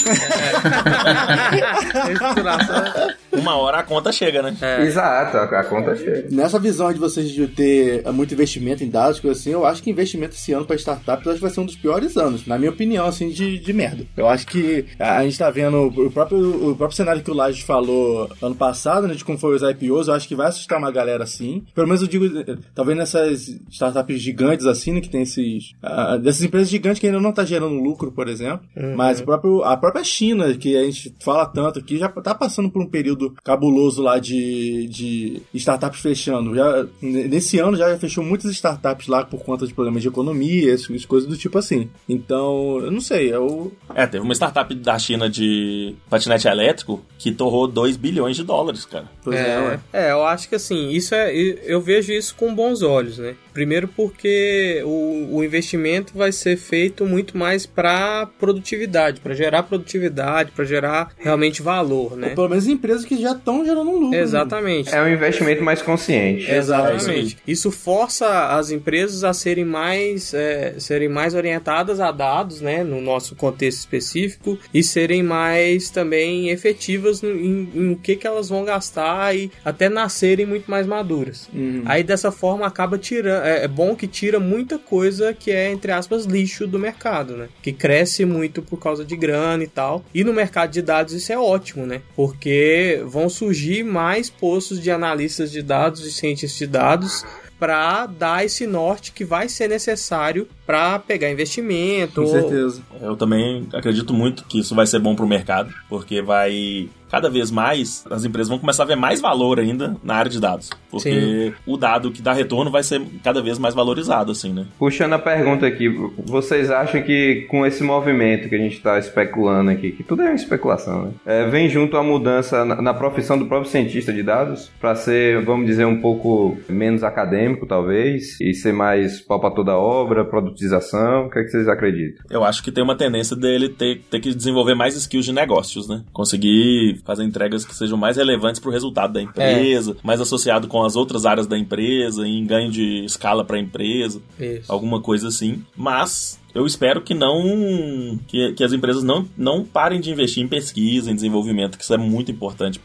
É. reestruturação. Uma hora a conta chega, né? É. Exato, a, a, conta chega. Nessa visão de vocês de ter muito investimento em dados, coisa assim, eu acho que investimento esse ano para startups acho que vai ser um dos piores anos, na minha opinião, assim, de, de merda. Eu acho que a gente tá vendo o próprio, o próprio cenário que o Laje falou ano passado, né, de como foi os IPOs, eu acho que vai assustar uma galera assim. Pelo menos eu digo, talvez nessas startups gigantes assim, né, que tem esses. Uh, dessas empresas gigantes que ainda não tá gerando lucro, por exemplo. Uhum. Mas próprio, a própria China, que a gente fala tanto aqui, já tá passando por um período cabuloso lá de, de startups fechando. Já, nesse ano já fechou muitas startups lá por conta de problemas de economia, essas coisas do tipo assim. Então, eu não sei, eu. É, teve uma startup da China de patinete elétrico que torrou 2 bilhões de dólares, cara. Pois é, é, é, eu acho que assim, isso é. Eu vejo isso com bons olhos, né? Primeiro porque o, o investimento vai ser feito muito mais para produtividade, para gerar produtividade, para gerar realmente valor, né? Ou pelo menos empresas que já estão gerando lucro. Né? Exatamente. Né? É um investimento mais consciente. Exatamente. É isso força as empresas a serem mais, é, serem mais orientadas a dados, né? No nosso contexto específico e serem mais também efetivas no, em, em, o que, que elas vão gastar e até nascerem muito mais maduras. Uhum. Aí dessa forma acaba tirando é, é, bom que tira muita coisa que é, entre aspas, lixo do mercado, né? Que cresce muito por causa de grana e tal. E no mercado de dados isso é ótimo, né? Porque vão surgir mais postos de analistas de dados e cientistas de dados para dar esse norte que vai ser necessário para pegar investimento. Com certeza. Eu também acredito muito que isso vai ser bom para o mercado, porque vai cada vez mais as empresas vão começar a ver mais valor ainda na área de dados. Porque Sim. o dado que dá retorno vai ser cada vez mais valorizado, assim, né? Puxando a pergunta aqui, vocês acham que com esse movimento que a gente está especulando aqui, que tudo é uma especulação, né? É, vem junto a mudança na, na, profissão do próprio cientista de dados para ser, vamos dizer, um pouco menos acadêmico, talvez, e ser mais pau para toda obra, produtização? O que, é que vocês acreditam? Eu acho que tem uma tendência dele ter, ter que desenvolver mais skills de negócios, né? Conseguir fazer entregas que sejam mais relevantes para o resultado da empresa, é. mais associado com as outras áreas da empresa, em ganho de escala para a empresa, Isso. alguma coisa assim. Mas eu espero que não que, que as empresas não, não parem de investir em pesquisa, em desenvolvimento, que isso é muito importante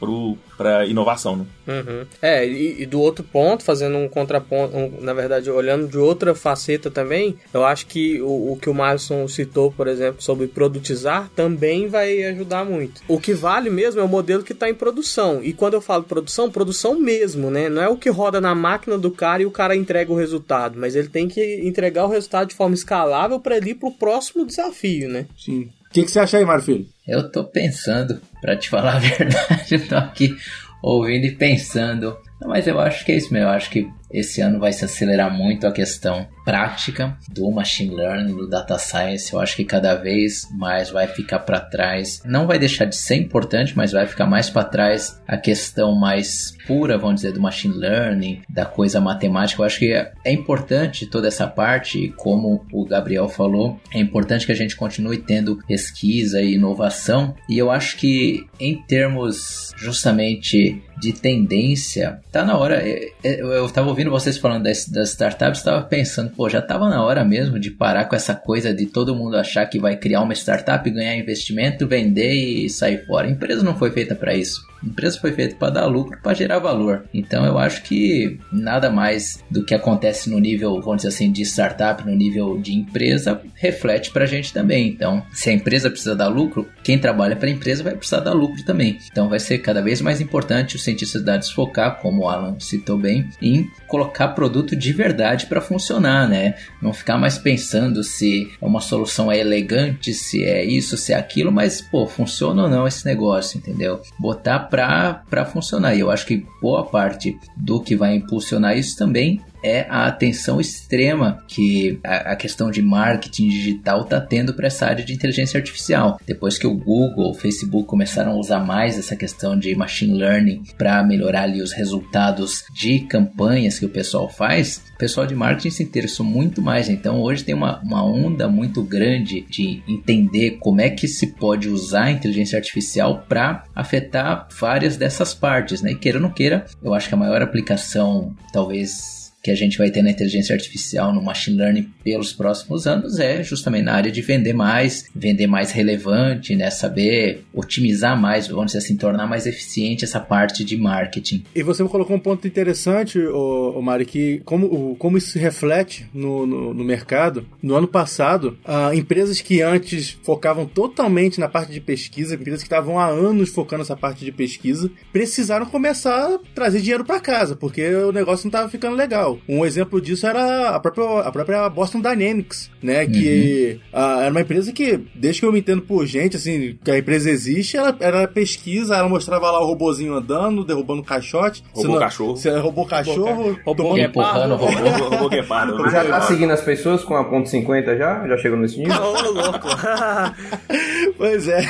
para inovação, né? Uhum. É, e, e, do outro ponto, fazendo um contraponto, um, na verdade, olhando de outra faceta também, eu acho que o, o que o Marson citou, por exemplo, sobre produtizar, também vai ajudar muito. O que vale mesmo é o modelo que está em produção. E quando eu falo produção, produção mesmo, né? Não é o que roda na máquina do cara e o cara entrega o resultado, mas ele tem que entregar o resultado de forma escalável para ali pro próximo desafio, né? Sim. O que, que você acha aí, Marfilho? Eu tô pensando, para te falar a verdade, eu tô aqui ouvindo e pensando. Mas eu acho que é isso mesmo, eu acho que esse ano vai se acelerar muito a questão prática do machine learning, do data science. Eu acho que cada vez mais vai ficar para trás. Não vai deixar de ser importante, mas vai ficar mais para trás a questão mais pura, vamos dizer, do machine learning, da coisa matemática. Eu acho que é importante toda essa parte, como o Gabriel falou, é importante que a gente continue tendo pesquisa e inovação. E eu acho que em termos justamente de tendência, tá na hora. Eu, eu, eu tava ouvindo vocês falando das, das startups, estava pensando, pô, já tava na hora mesmo de parar com essa coisa de todo mundo achar que vai criar uma startup, ganhar investimento, vender e sair fora. A empresa não foi feita para isso. A empresa foi feita para dar lucro, para gerar valor. Então eu acho que nada mais do que acontece no nível, vamos dizer assim, de startup, no nível de empresa, reflete para a gente também. Então, se a empresa precisa dar lucro, quem trabalha para a empresa vai precisar dar lucro também. Então vai ser cada vez mais importante os cientistas focar, como o Alan citou bem, em colocar produto de verdade para funcionar, né? Não ficar mais pensando se uma solução é elegante, se é isso, se é aquilo, mas pô, funciona ou não esse negócio, entendeu? Botar para funcionar. E eu acho que boa parte do que vai impulsionar isso também é a atenção extrema que a, questão de marketing digital está tendo para essa área de inteligência artificial. Depois que o Google, o Facebook começaram a usar mais essa questão de machine learning para melhorar ali os resultados de campanhas que o pessoal faz, o pessoal de marketing se interessou muito mais. Então hoje tem uma, uma onda muito grande de entender como é que se pode usar a inteligência artificial para afetar várias dessas partes, né? E queira ou não queira, eu acho que a maior aplicação, talvez que a gente vai ter na inteligência artificial, no machine learning pelos próximos anos é justamente na área de vender mais, vender mais relevante, né? Saber otimizar mais, vamos dizer assim, tornar mais eficiente essa parte de marketing. E você colocou um ponto interessante, o Mari, que como, como isso se reflete no, no, no mercado. No ano passado, uh, empresas que antes focavam totalmente na parte de pesquisa, empresas que estavam há anos focando nessa parte de pesquisa, precisaram começar a trazer dinheiro para casa, porque o negócio não estava ficando legal. Um exemplo disso era a própria, a própria Boston Dynamics, né? Que uhum. uh, era uma empresa que, desde que eu me entendo por gente, assim, que a empresa existe, ela era pesquisa, ela mostrava lá o robozinho andando, derrubando caixote. Robô não, cachorro. Você roubou cachorro, robô tomando... empurrando robô. robô guepardo. Já tá seguindo as pessoas com a ponto .50 já? Já chegou nesse nível? Ô, louco! pois é.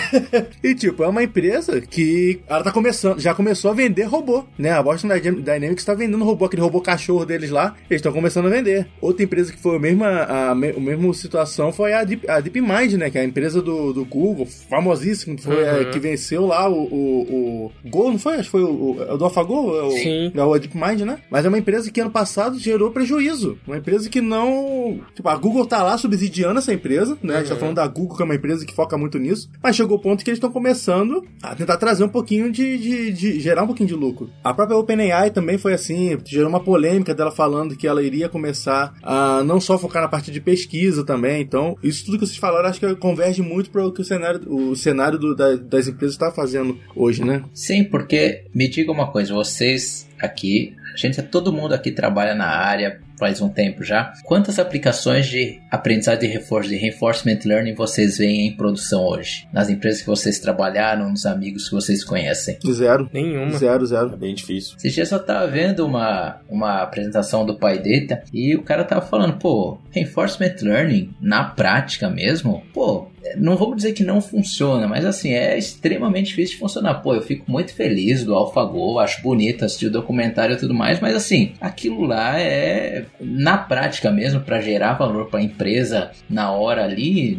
E tipo, é uma empresa que ela tá começando, já começou a vender robô, né? A Boston Dynamics tá vendendo robô, aquele robô cachorro deles lá, eles estão começando a vender. Outra empresa que foi a mesma, a, a, mesma situação foi a, Deep, a DeepMind, né? Que é a empresa do, do Google, famosíssima, que foi uhum. a, que venceu lá o, o, o Go, não foi? Acho que foi o, o, o do AlphaGo? É o, Sim. É o DeepMind, né? Mas é uma empresa que ano passado gerou prejuízo. Uma empresa que não... Tipo, a Google tá lá subsidiando essa empresa, né? Uhum. A gente tá uhum. falando da Google, que é uma empresa que foca muito nisso. Mas chegou o ponto que eles estão começando a tentar trazer um pouquinho de, de, de, gerar um pouquinho de lucro. A própria OpenAI também foi assim, gerou uma polêmica dela falando que ela iria começar a não só focar na parte de pesquisa também. Então, isso tudo que vocês falaram acho que converge muito para o que o cenário, o cenário do, da, das empresas está fazendo hoje, né? Sim, porque me diga uma coisa, vocês aqui, a gente, todo mundo aqui trabalha na área, faz um tempo já. Quantas aplicações de aprendizagem de reforço, de reinforcement learning vocês veem em produção hoje? Nas empresas que vocês trabalharam, nos amigos que vocês conhecem? Zero. Nenhuma. Zero, zero. É bem difícil. Esse dia só tava vendo uma, uma apresentação do pai Data e o cara tava falando, pô, reinforcement learning na prática mesmo, pô, não vou dizer que não funciona, mas assim, é extremamente difícil de funcionar. Pô, eu fico muito feliz do AlphaGo, acho bonito assistir o documentário e tudo mais, mas assim, aquilo lá é na prática mesmo para gerar valor para a empresa na hora ali,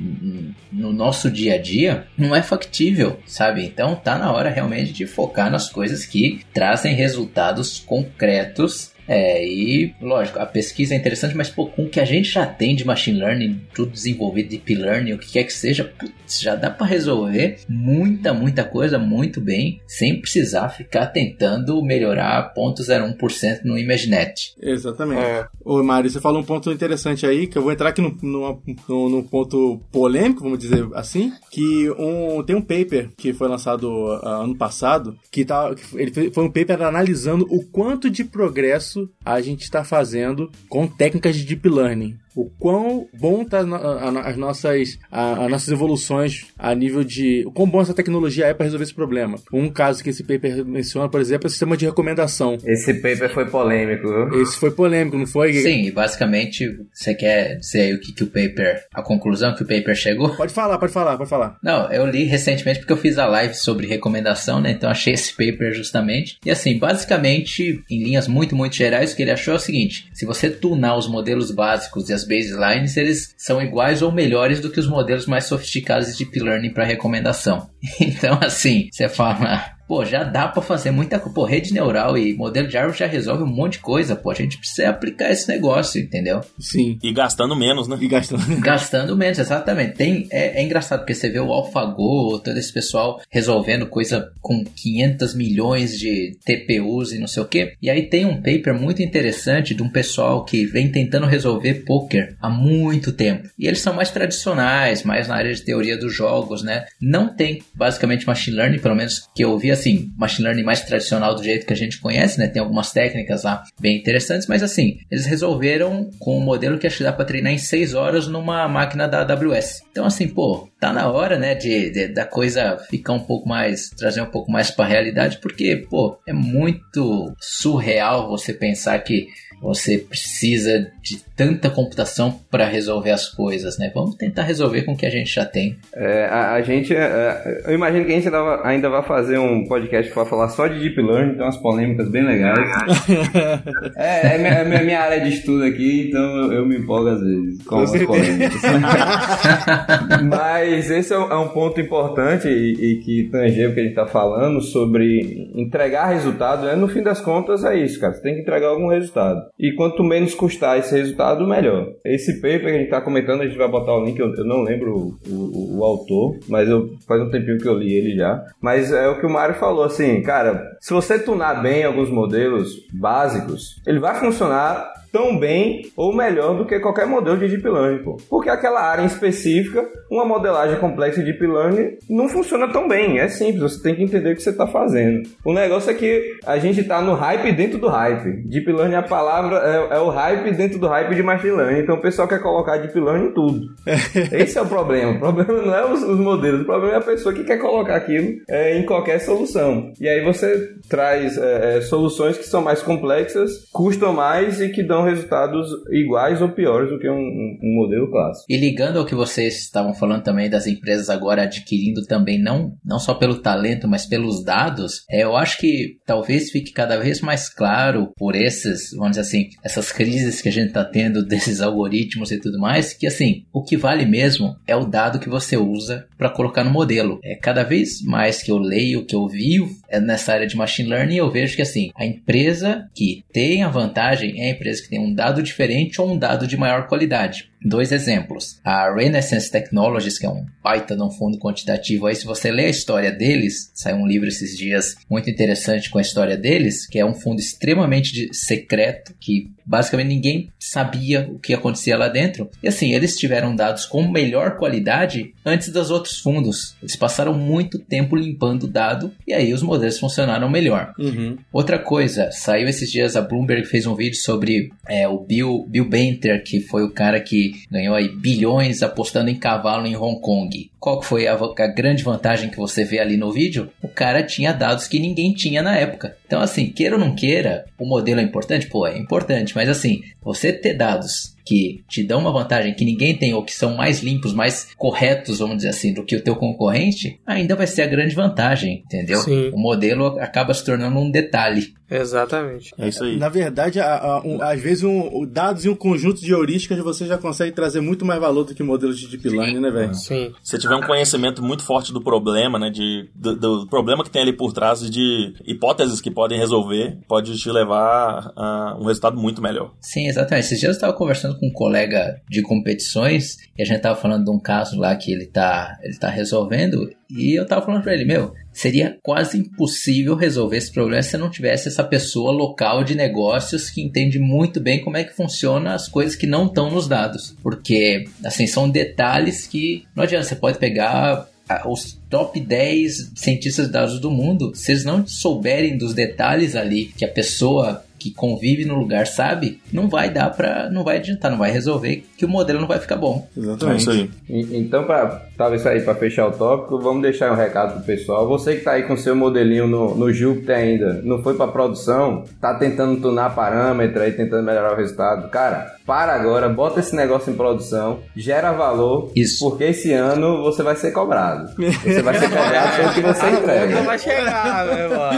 no nosso dia a dia, não é factível, sabe? Então tá na hora realmente de focar nas coisas que trazem resultados concretos é, e lógico, a pesquisa é interessante, mas pô, com o que a gente já tem de machine learning, tudo desenvolvido, deep learning, o que quer que seja, putz, já dá para resolver muita, muita coisa muito bem, sem precisar ficar tentando melhorar 0.01% no ImageNet. Exatamente. É. Ô, Mário, você falou um ponto interessante aí, que eu vou entrar aqui num, num, num ponto polêmico, vamos dizer assim, que um, tem um paper que foi lançado uh, ano passado, que, tá, que ele foi um paper analisando o quanto de progresso isso a gente está fazendo com técnicas de deep learning o quão bom tá as nossas, as nossas evoluções a nível de. O quão bom essa tecnologia é para resolver esse problema. Um caso que esse paper menciona, por exemplo, é o sistema de recomendação. Esse paper foi polêmico, viu? Esse foi polêmico, não foi? Sim, basicamente, você quer dizer aí o que, que o paper. A conclusão que o paper chegou? Pode falar, pode falar, pode falar. Não, eu li recentemente porque eu fiz a live sobre recomendação, né? Então achei esse paper justamente. E assim, basicamente, em linhas muito, muito gerais, o que ele achou é o seguinte: se você tunar os modelos básicos e as baselines eles são iguais ou melhores do que os modelos mais sofisticados de deep learning para recomendação. Então, assim, você fala, pô, já dá para fazer muita coisa. Pô, rede neural e modelo de árvore já resolve um monte de coisa, pô. A gente precisa aplicar esse negócio, entendeu? Sim. E gastando menos, né? E gastando. Gastando menos, exatamente. Tem, é, é engraçado porque você vê o AlphaGo, todo esse pessoal resolvendo coisa com 500 milhões de TPUs e não sei o que. E aí tem um paper muito interessante de um pessoal que vem tentando resolver poker há muito tempo. E eles são mais tradicionais, mais na área de teoria dos jogos, né? Não tem basicamente machine learning, pelo menos que eu vi assim, machine learning mais tradicional do jeito que a gente conhece, né? Tem algumas técnicas lá bem interessantes, mas assim, eles resolveram com um modelo que acho que dá para treinar em 6 horas numa máquina da AWS. Então assim, pô, tá na hora, né, de, de da coisa ficar um pouco mais, trazer um pouco mais para a realidade, porque, pô, é muito surreal você pensar que você precisa de tanta computação para resolver as coisas, né? Vamos tentar resolver com o que a gente já tem. É, a, a, gente, é, é eu imagino que a gente ainda, ainda vai fazer um podcast para falar só de Deep Learning, tem umas polêmicas bem legais. é, é, minha, é minha, área de estudo aqui, então eu, eu me empolgo às vezes com, com as polêmicas. Mas esse é um, é um ponto importante e, e que tangeia o que a gente está falando sobre entregar resultado, né? No fim das contas é isso, cara. Você tem que entregar algum resultado. E quanto menos custar esse resultado, melhor. Esse paper que a gente está comentando, a gente vai botar o link, eu, eu não lembro o, o, o, autor, mas eu, faz um tempinho que eu li ele já. Mas é o que o Mário falou, assim, cara, se você tunar bem alguns modelos básicos, ele vai funcionar tão bem ou melhor do que qualquer modelo de Deep Learning, pô. Porque aquela área em específica, uma modelagem complexa de Deep Learning não funciona tão bem. É simples, você tem que entender o que você está fazendo. O negócio é que a gente está no hype dentro do hype. Deep Learning, é a palavra é, é, o hype dentro do hype de Machine Learning. Então o pessoal quer colocar Deep Learning em tudo. Esse é o problema. O problema não é os, os modelos, o problema é a pessoa que quer colocar aquilo é, em qualquer solução. E aí você traz é, é soluções que são mais complexas, custam mais e que dão resultados iguais ou piores do que um, um, modelo clássico. E ligando ao que vocês estavam falando também das empresas agora adquirindo também, não, não só pelo talento, mas pelos dados, é, eu acho que talvez fique cada vez mais claro por esses, vamos dizer assim, essas crises que a gente está tendo desses algoritmos e tudo mais, que assim, o que vale mesmo é o dado que você usa para colocar no modelo. É cada vez mais que eu leio, que eu vivo nessa área de machine learning, eu vejo que assim, a empresa que tem a vantagem é a empresa que tem um dado diferente ou um dado de maior qualidade. Dois exemplos. A Renaissance Technologies, que é um baita de um fundo quantitativo, aí se você ler a história deles, saiu um livro esses dias muito interessante com a história deles, que é um fundo extremamente secreto, que basicamente ninguém sabia o que acontecia lá dentro. E assim, eles tiveram dados com melhor qualidade antes dos outros fundos. Eles passaram muito tempo limpando o dado e aí os modelos funcionaram melhor. Uhum. Outra coisa, saiu esses dias, a Bloomberg fez um vídeo sobre é, o Bill, Bill Benter, que foi o cara que ganhou aí bilhões apostando em cavalo em Hong Kong. Qual foi a, a, grande vantagem que você vê ali no vídeo? O cara tinha dados que ninguém tinha na época. Então, assim, queira ou não queira, o modelo é importante? Pô, é importante, mas assim, você ter dados que te dão uma vantagem que ninguém tem ou que são mais limpos, mais corretos, vamos dizer assim, do que o teu concorrente, ainda vai ser a grande vantagem, entendeu? Sim. O modelo acaba se tornando um detalhe. Exatamente. É isso aí. Na verdade, a, a, um, às vezes, um, dados e um conjunto de heurísticas você já consegue trazer muito mais valor do que modelos de deep learning, né, velho? Sim. Se tiver um conhecimento muito forte do problema, né, de, do, do, problema que tem ali por trás e de hipóteses que podem resolver, pode te levar a um resultado muito melhor. Sim, exatamente. Esses dias eu estava conversando com um colega de competições e a gente estava falando de um caso lá que ele está ele tá resolvendo e eu estava falando para ele, meu, seria quase impossível resolver esse problema se não tivesse essa pessoa local de negócios que entende muito bem como é que funciona as coisas que não estão nos dados. Porque, assim, são detalhes que não adianta, você pode pegar os top 10 cientistas de dados do mundo, se eles não souberem dos detalhes ali que a pessoa que convive no lugar sabe, não vai dar para, não vai adiantar, não vai resolver que o modelo não vai ficar bom. Exatamente. É isso aí. Então, para talvez aí para fechar o tópico, vamos deixar um recado pro pessoal. Você que tá aí com seu modelinho no, no Jupyter ainda, não foi para produção, tá tentando tunar parâmetro aí, tentando melhorar o resultado. Cara, para agora, bota esse negócio em produção, gera valor, Isso. porque esse ano você vai ser cobrado. Você vai ser cobrado pelo que você entrega. vai chegar, meu irmão.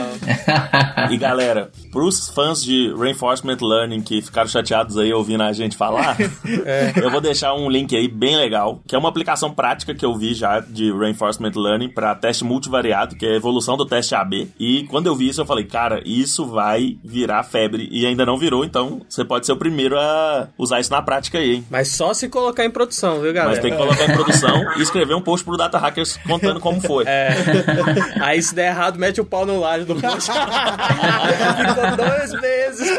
e galera, pros fãs de Reinforcement Learning que ficaram chateados aí ouvindo a gente falar, é. eu vou deixar um link aí bem legal, que é uma aplicação prática que eu vi já de Reinforcement Learning para teste multivariado, que é a evolução do teste AB. E quando eu vi isso, eu falei, cara, isso vai virar febre. E ainda não virou, então você pode ser o primeiro a usar isso na prática aí, hein? Mas só se colocar em produção, viu, galera? Mas tem que colocar em produção e escrever um post pro Data Hackers contando como foi. É. Aí se der errado, mete o pau no laje do post. Ficou dois meses.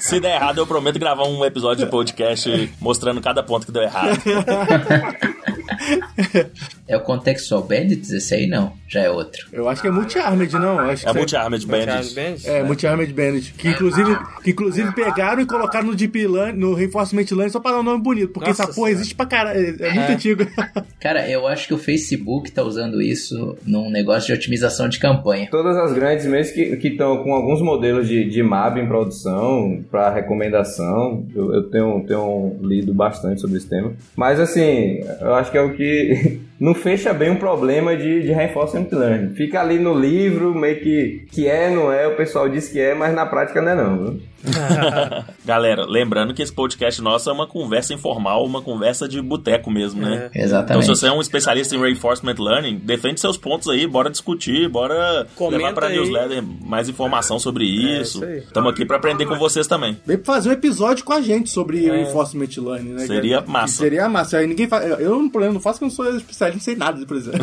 Se der errado, eu prometo gravar um episódio de podcast mostrando cada ponto que deu errado. É o Contextual Bandits? Esse aí não, já é outro. Eu acho que é Multi-Armed, não? Acho é que Multi-Armed Bandits. É, Multi-Armed Bandits. Que inclusive, que inclusive pegaram e colocaram no Deep Learning, no Reinforcement Learning só para dar um nome bonito, porque Nossa essa porra existe pra caralho. É, é muito antigo. Cara, eu acho que o Facebook tá usando isso num negócio de otimização de campanha. Todas as grandes mesmo que estão com alguns modelos de, de MAB em produção para recomendação. Eu, eu tenho, tenho lido bastante sobre esse tema. Mas assim, eu acho que é o que não fecha bem um problema de, de reinforcement learning. Fica ali no livro, meio que, que é, não é, o pessoal diz que é, mas na prática não é não. Viu? Galera, lembrando que esse podcast nosso é uma conversa informal, uma conversa de boteco mesmo, né? É. Exatamente. Então, se você é um especialista em reinforcement learning, defende seus pontos aí, bora discutir, bora Comenta levar pra aí. newsletter mais informação sobre é, isso. Estamos aqui para aprender com vocês também. Vem fazer um episódio com a gente sobre é. reinforcement learning, né? Seria massa. seria massa. Aí ninguém faz. Eu, não, problema, não faço que eu não sou especialista, não sei nada, por exemplo.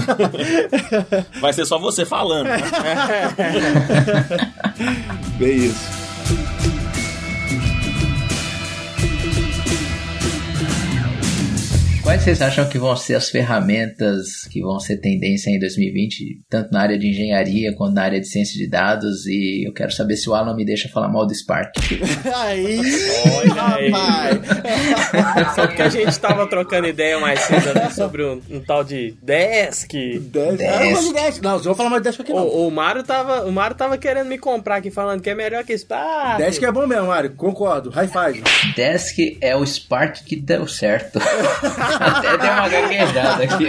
Vai ser só você falando. Né? Bem isso. Quais vocês acham que vão ser as ferramentas que vão ser tendência em 2020, tanto na área de engenharia quanto na área de ciência de dados? E eu quero saber se o Alan me deixa falar mal do Spark. aí, olha aí. Só que a gente estava trocando ideia mais cedo né, sobre um, um, tal de Desk. Desk. Desk. Ah, Desk. Não, não vou falar mais de Desk aqui não. O, o, Mário tava, o Mário tava querendo me comprar aqui, falando que é melhor que Spark. Desk é bom mesmo, Mário. Concordo. High five. Desk é o Spark que deu certo. Até deu uma gaguejada aqui.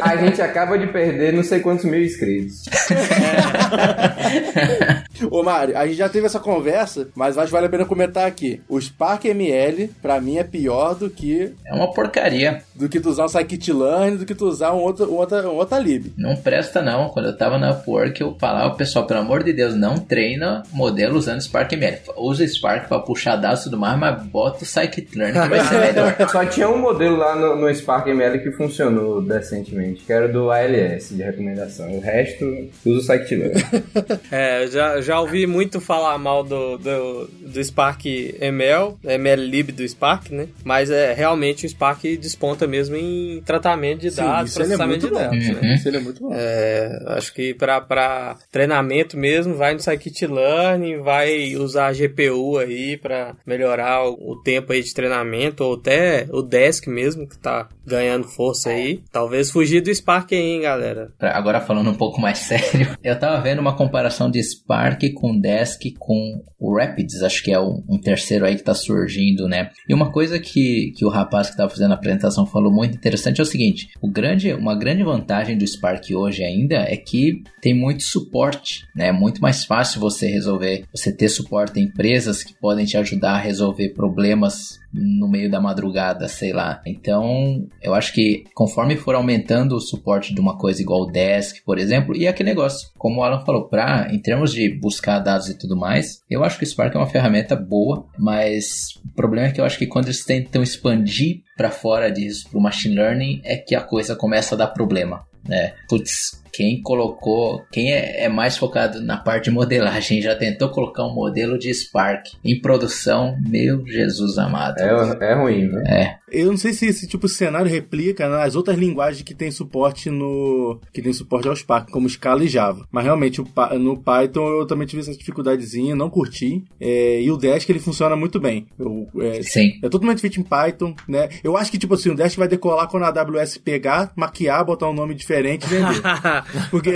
A gente acaba de perder não sei quantos mil inscritos. Ô Mário, a gente já teve essa conversa, mas acho que vale a pena comentar aqui. O Spark ML, pra mim, é pior do que. É uma porcaria. Do que tu usar um scikit-learn, do que tu usar um outro, um outra, um outra lib. Não presta, não. Quando eu tava na Upwork, eu falava, pessoal, pelo amor de Deus, não treina modelo usando Spark ML. Usa Spark pra puxar dados e tudo mais, mas bota o scikit-learn que vai ser melhor. Só tinha um modelo lá no, no Spark ML que funcionou decentemente, que era do ALS de recomendação. O resto usa o scikit-learn. é, já, já ouvi muito falar mal do, do, do Spark ML, ML lib do Spark, né? Mas é realmente o Spark desponta mesmo em tratamento de dados, Sim, é processamento é de dados. Uhum. Né? Isso ele é muito bom. É, acho que para treinamento mesmo, vai no scikit-learn, vai usar a GPU aí para melhorar o, o tempo aí de treinamento ou até o desk mesmo, que tá ganhando força aí. Talvez fugir do Spark aí, hein, galera. Agora falando um pouco mais sério, eu tava vendo uma comparação de Spark com Desk com o Rapids, acho que é um terceiro aí que tá surgindo, né? E uma coisa que, que o rapaz que tava fazendo a apresentação falou muito interessante é o seguinte: o grande, uma grande vantagem do Spark hoje ainda é que tem muito suporte, né? É muito mais fácil você resolver, você ter suporte em empresas que podem te ajudar a resolver problemas no meio da madrugada, sei lá. Então, eu acho que conforme for aumentando o suporte de uma coisa igual o Desk, por exemplo, e aquele negócio, como o Alan falou, pra, em termos de buscar dados e tudo mais, eu acho que o Spark é uma ferramenta boa, mas o problema é que eu acho que quando eles tentam expandir para fora disso, pro machine learning, é que a coisa começa a dar problema. Né? Putz, quem colocou, quem é, é, mais focado na parte de modelagem, já tentou colocar um modelo de Spark em produção, meu Jesus amado. É, é ruim, né? É. Eu não sei se esse tipo de cenário replica nas outras linguagens que tem suporte no. que tem suporte ao Spark, como Scala e Java. Mas realmente no Python eu também tive essa dificuldadezinha, não curti. É, e o Dash ele funciona muito bem. Eu, é, Sim. É totalmente feito em Python, né? Eu acho que, tipo assim, o Dash vai decolar quando a AWS pegar, maquiar, botar um nome diferente e vender. Porque.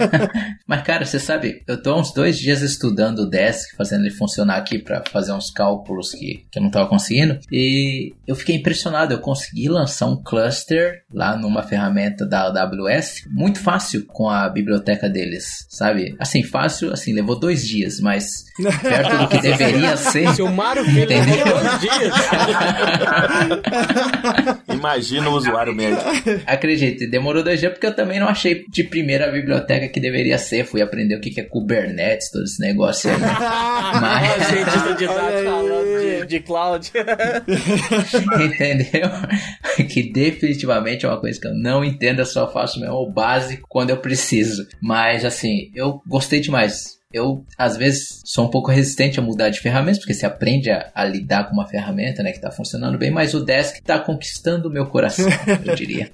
Mas, cara, você sabe, eu tô uns dois dias estudando o Desk, fazendo ele funcionar aqui para fazer uns cálculos que, que eu não tava conseguindo. E eu fiquei impressionado. Eu consegui lançar um cluster lá numa ferramenta da AWS muito fácil com a biblioteca deles, sabe? Assim, fácil, assim, levou dois dias, mas perto do que deveria ser. Se o Mário Filho levou dois dias. Imagina o usuário médio. Acredite, demorou dois dias porque eu também não achei de primeira biblioteca que deveria ser. Fui aprender o que é Kubernetes, todo esse negócio aí. Mas... Cientista de dados falando de, de cloud. Entendeu? que definitivamente é uma coisa que eu não entendo, eu só faço mesmo o básico quando eu preciso. Mas assim, eu gostei demais. Eu, às vezes, sou um pouco resistente a mudar de ferramentas, porque você aprende a, a lidar com uma ferramenta, né, que está funcionando bem, mas o Desk está conquistando o meu coração, eu diria.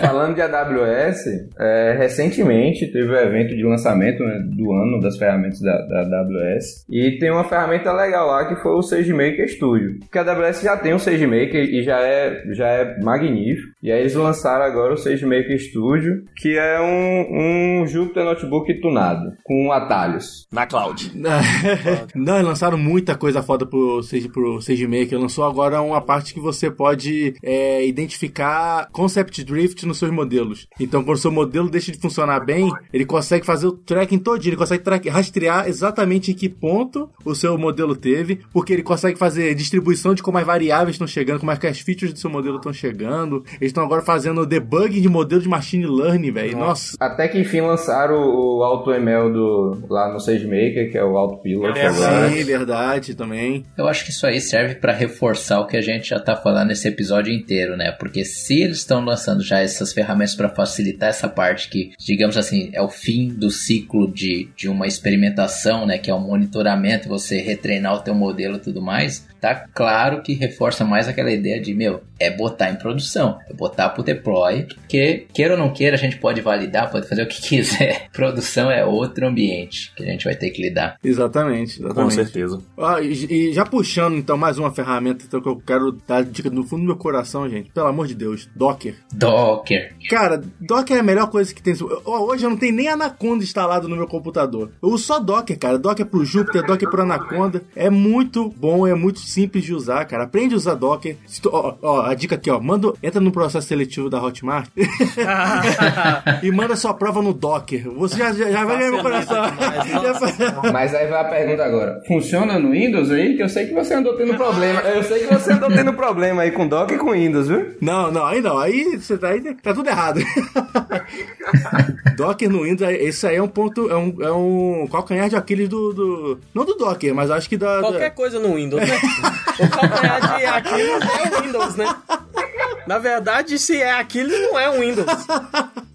Falando de AWS, é, recentemente teve o evento de lançamento né, do ano das ferramentas da, da, AWS, e tem uma ferramenta legal lá que foi o SageMaker Studio, porque a AWS já tem o SageMaker e já é, já é magnífico, e aí eles lançaram agora o SageMaker Studio, que é um, um Jupyter Notebook tunado, com um atalho trabalhos. Na cloud. Não, lançaram muita coisa foda pro, pro SageMaker. Lançou agora uma parte que você pode é, identificar concept drift nos seus modelos. Então, quando o seu modelo deixa de funcionar bem, ele consegue fazer o tracking todinho. Ele consegue track, rastrear exatamente em que ponto o seu modelo teve, porque ele consegue fazer distribuição de como as variáveis estão chegando, como é que as features do seu modelo estão chegando. Eles estão agora fazendo debug de modelo de machine learning, velho. Nossa. Até que enfim lançaram o AutoML do, lá no SageMaker, que é o Autopilot é, agora. Sim, verdade também. Eu acho que isso aí serve para reforçar o que a gente já tá falando nesse episódio inteiro, né? Porque se eles estão lançando já essas ferramentas para facilitar essa parte que, digamos assim, é o fim do ciclo de, de uma experimentação, né? Que é o monitoramento, você retreinar o teu modelo e tudo mais, tá claro que reforça mais aquela ideia de, meu, é botar em produção, é botar pro deploy, que queira ou não queira, a gente pode validar, pode fazer o que quiser. Produção é outro ambiente que a gente vai ter que lidar. Exatamente, exatamente. Com certeza. Ah, e, e, já puxando então mais uma ferramenta então, que eu quero dar dica no fundo do meu coração, gente. Pelo amor de Deus, Docker. Docker. Cara, Docker é a melhor coisa que tem. Hoje eu não tenho nem Anaconda instalado no meu computador. Eu uso só Docker, cara. Docker pro Jupyter, Docker pro Anaconda. É muito bom, é muito simples de usar, cara. Aprende a usar Docker. Ó, ó, a dica aqui, ó. Manda, entra no processo seletivo da Hotmart e manda sua prova no Docker. Você já, já, já vai ganhar meu coração. Mas aí vai a pergunta agora. Funciona no Windows aí? Que eu sei que você andou tendo problema. Eu sei que você andou tendo problema aí com Docker e com Windows, viu? Não, não, aí não. Aí você tá, aí tá tudo errado. Docker no Windows, esse aí é um ponto, é um, é um calcanhar de Aquiles do, do Não do Docker, mas acho que da. Qualquer da... coisa no Windows, né? o calcanhar de Aquiles é o Windows, né? Na verdade, se é Aquiles, não é um Windows.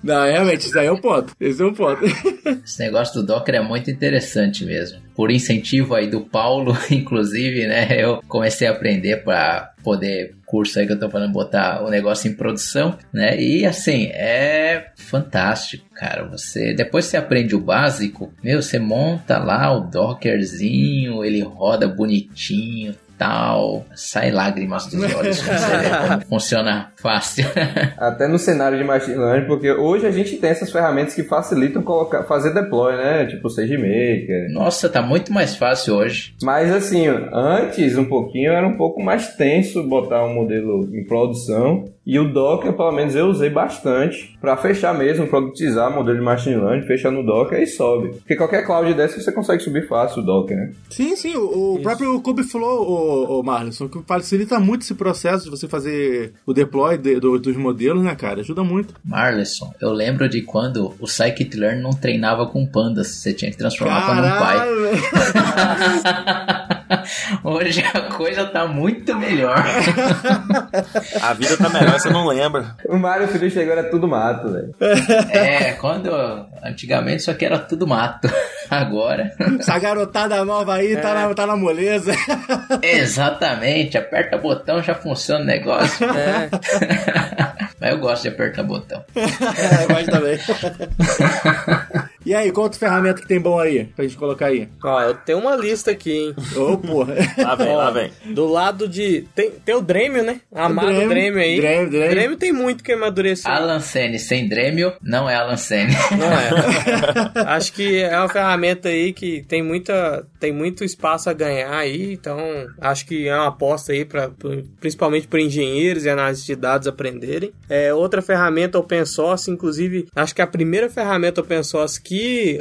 Não, realmente, isso aí é um ponto. Esse é um ponto. Esse negócio do Docker é muito interessante mesmo. Por incentivo aí do Paulo, inclusive, né? Eu comecei a aprender para poder curso aí que eu tô falando botar o negócio em produção, né? E assim, é fantástico, cara. Você depois você aprende o básico, meu, você monta lá o Dockerzinho, ele roda bonitinho, tal, sai lágrimas dos olhos vê como funciona fácil. Até no cenário de machine learning, porque hoje a gente tem essas ferramentas que facilitam colocar, fazer deploy, né? Tipo o SageMaker. Nossa, tá muito mais fácil hoje. Mas assim, antes um pouquinho era um pouco mais tenso botar um modelo em produção. E o Docker, pelo menos eu usei bastante para fechar mesmo, produtizar modelo de machine learning, fechar no Docker e sobe. Porque qualquer cloud dessa você consegue subir fácil o Docker, né? Sim, sim. O, o próprio Kubeflow, o, o Marlison, que facilita muito esse processo de você fazer o deploy de, do, dos modelos, né, cara? Ajuda muito. Marlison, eu lembro de quando o Scikit-learn não treinava com pandas, você tinha que transformar para um pai. Hoje a coisa tá muito melhor. a vida tá melhor, você não lembra. O Mario Filho chegou, era tudo mato, velho. É, quando. Antigamente isso aqui era tudo mato. Agora. Essa garotada nova aí tá é. tá, na, tá na moleza. Exatamente, aperta botão já funciona o negócio. É. Mas eu gosto de apertar botão. É, eu gosto também. E aí, qual outra ferramenta que tem bom aí pra gente colocar aí? Ó, eu tenho uma lista aqui, hein? Ô, porra. Lá vem, lá vem. Do lado de. Tem, tem o Dremio, né? Amado Dremio, Dremio, aí. Dremio, Dremio. Dremio tem muito que amadurecer. Alan Sene sem Dremio não é Alan Sene. Não é. Acho que é uma ferramenta aí que tem muita tem muito espaço a ganhar aí, então acho que é uma aposta aí para principalmente para engenheiros e analistas de dados aprenderem. É outra ferramenta open source, inclusive, acho que a primeira ferramenta open source que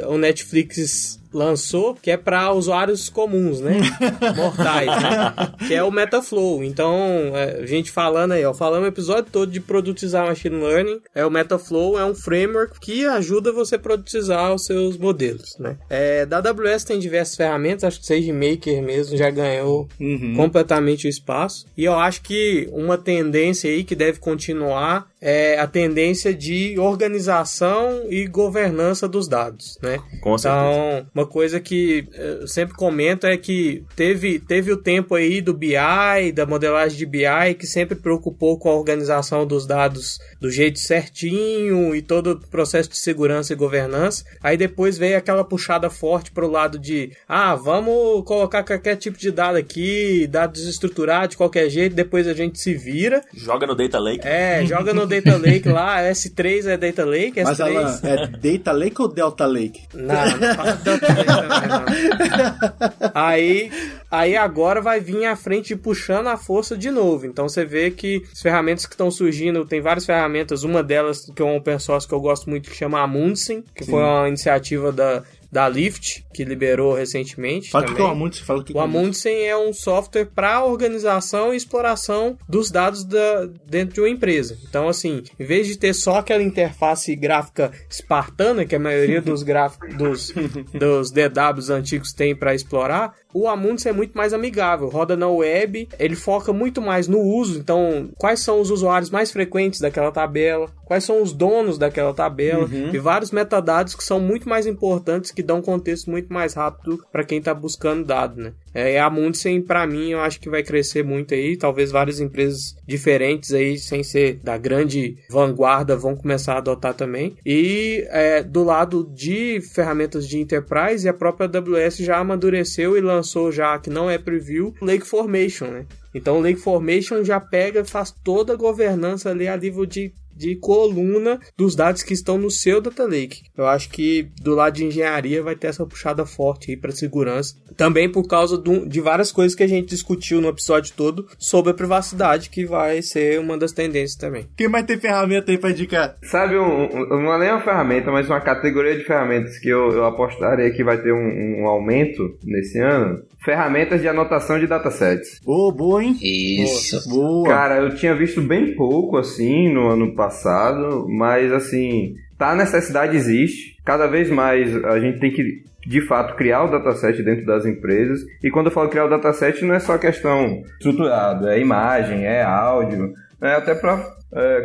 o Netflix lançou, que é para usuários comuns, né? Mortais, né? Que é o Metaflow. Então, é, a gente falando aí, ó, falando o episódio todo de produtizar machine learning, é o Metaflow é um framework que ajuda você a produtizar os seus modelos, né? É, da AWS tem diversas ferramentas, acho que SageMaker mesmo já ganhou Uhum. completamente o espaço. E eu acho que uma tendência aí que deve continuar é a tendência de organização e governança dos dados, né? Com certeza. Então, uma coisa que eu sempre comento é que teve, teve o tempo aí do BI, da modelagem de BI, que sempre preocupou com a organização dos dados do jeito certinho e todo o processo de segurança e governança. Aí depois veio aquela puxada forte para o lado de, ah, vamos colocar qualquer tipo de dado aqui, dados estruturados de qualquer jeito, depois a gente se vira. Joga no Data Lake. É, joga no Data Lake lá, S3 é Data Lake, S3... Mas Alan, é Data Lake ou Delta Lake? Não, não Aí, aí agora vai vir à frente puxando a força de novo. Então você vê que as ferramentas que estão surgindo, tem várias ferramentas, uma delas que é um open source que eu gosto muito que chama Amundsen, que foi uma iniciativa da da Lyft, que liberou recentemente. Fala também. é o Amundsen, fala que O é. Amundsen é um software para organização e exploração dos dados da, dentro de uma empresa. Então, assim, em vez de ter só aquela interface gráfica espartana, que a maioria dos gráficos dos, dos DWs antigos tem para explorar, o Amundsen é muito mais amigável, roda na web, ele foca muito mais no uso. Então, quais são os usuários mais frequentes daquela tabela? Quais são os donos daquela tabela? E vários metadados que são muito mais importantes, que dão contexto muito mais rápido para quem está buscando dado, né? É, a Mundsen, para mim, eu acho que vai crescer muito aí. Talvez várias empresas diferentes aí, sem ser da grande vanguarda, vão começar a adotar também. E é, do lado de ferramentas de enterprise, a própria AWS já amadureceu e lançou já, que não é preview, Lake Formation, né? Então o Lake Formation já pega, faz toda a governança ali a nível de de coluna dos dados que estão no seu data lake. Eu acho que do lado de engenharia vai ter essa puxada forte aí para segurança. Também por causa do- de várias coisas que a gente discutiu no episódio todo sobre a privacidade, que vai ser uma das tendências também. Quem mais tem ferramenta aí pra indicar? Sabe, um, um- não é nem uma ferramenta, mas uma categoria de ferramentas que eu, eu apostaria que vai ter um, um aumento nesse ano? Ferramentas de anotação de datasets. Ô, boa, hein? Isso. Boa. Cara, eu tinha visto bem pouco assim no ano passado, mas assim, tá a necessidade existe. Cada vez mais a gente tem que de fato criar o dataset dentro das empresas. E quando eu falo criar o dataset, não é só questão estruturado, é imagem, é áudio, é até para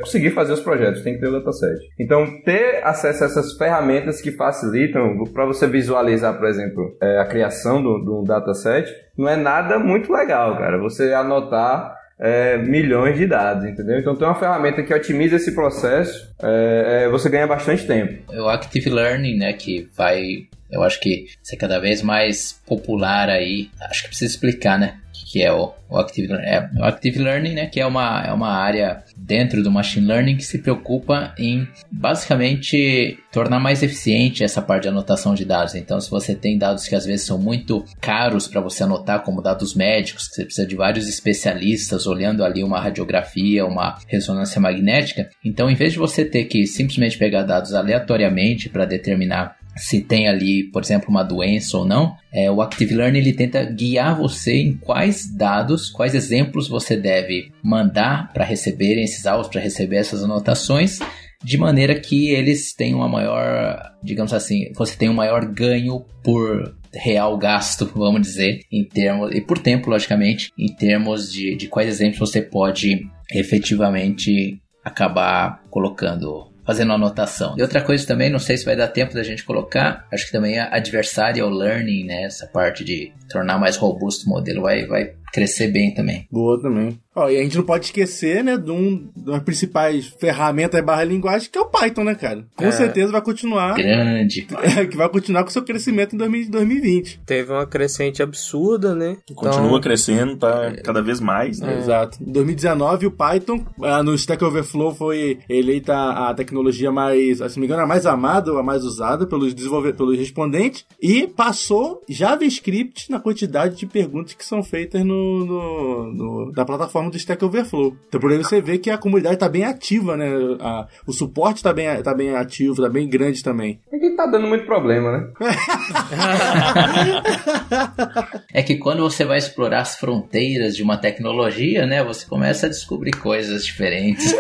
conseguir fazer os projetos, tem que ter o dataset. Então, ter acesso a essas ferramentas que facilitam para você visualizar, por exemplo, é, a criação do, do dataset, não é nada muito legal, cara. Você anotar é, milhões de dados, entendeu? Então, tem uma ferramenta que otimiza esse processo, é, é, você ganha bastante tempo. O Active Learning, né, que vai, eu acho que ser cada vez mais popular aí. Acho que precisa explicar, né, que é o, o Active Learning. É, o Active Learning, né, que é uma, é uma área dentro do Machine Learning que se preocupa em, basicamente, tornar mais eficiente essa parte de anotação de dados. Então, se você tem dados que às vezes são muito caros para você anotar, como dados médicos, que você precisa de vários especialistas olhando ali uma radiografia, uma ressonância magnética, então, em vez de você ter que simplesmente pegar dados aleatoriamente para determinar se tem ali, por exemplo, uma doença ou não, é, o Active Learning ele tenta guiar você em quais dados, quais exemplos você deve mandar para receberem esses áudios, para receber essas anotações, de maneira que eles tenham uma maior, digamos assim, você tem um maior ganho por real gasto, vamos dizer, em termos, e por tempo, logicamente, em termos de, de quais exemplos você pode efetivamente acabar colocando fazendo anotação. E outra coisa também, não sei se vai dar tempo da gente colocar, acho que também a adversarial learning, né, essa parte de tornar mais robusto o modelo vai, vai crescer bem também. Boa também. Ó, e a gente não pode esquecer, né, de um das principais ferramentas barra linguagem, que é o Python, né, cara? Com É. certeza vai continuar. Grande. que vai continuar com seu crescimento em 2000 2020. Teve uma crescente absurda, né? Então, Continua crescendo, tá cada vez mais, né? Exato. Em 2019, o Python, ah, no Stack Overflow, foi eleita a tecnologia mais, se não me engano, a mais amada ou a mais usada pelos desenvolvedores, pelos respondentes, e passou JavaScript na quantidade de perguntas que são feitas no, no, no- na plataforma do Stack Overflow. Então, por aí você vê que a comunidade tá bem ativa, né? A- o suporte tá bem, tá bem ativo, tá bem grande também. É que tá dando muito problema, né? É que quando você vai explorar as fronteiras de uma tecnologia, né, você começa a descobrir coisas diferentes.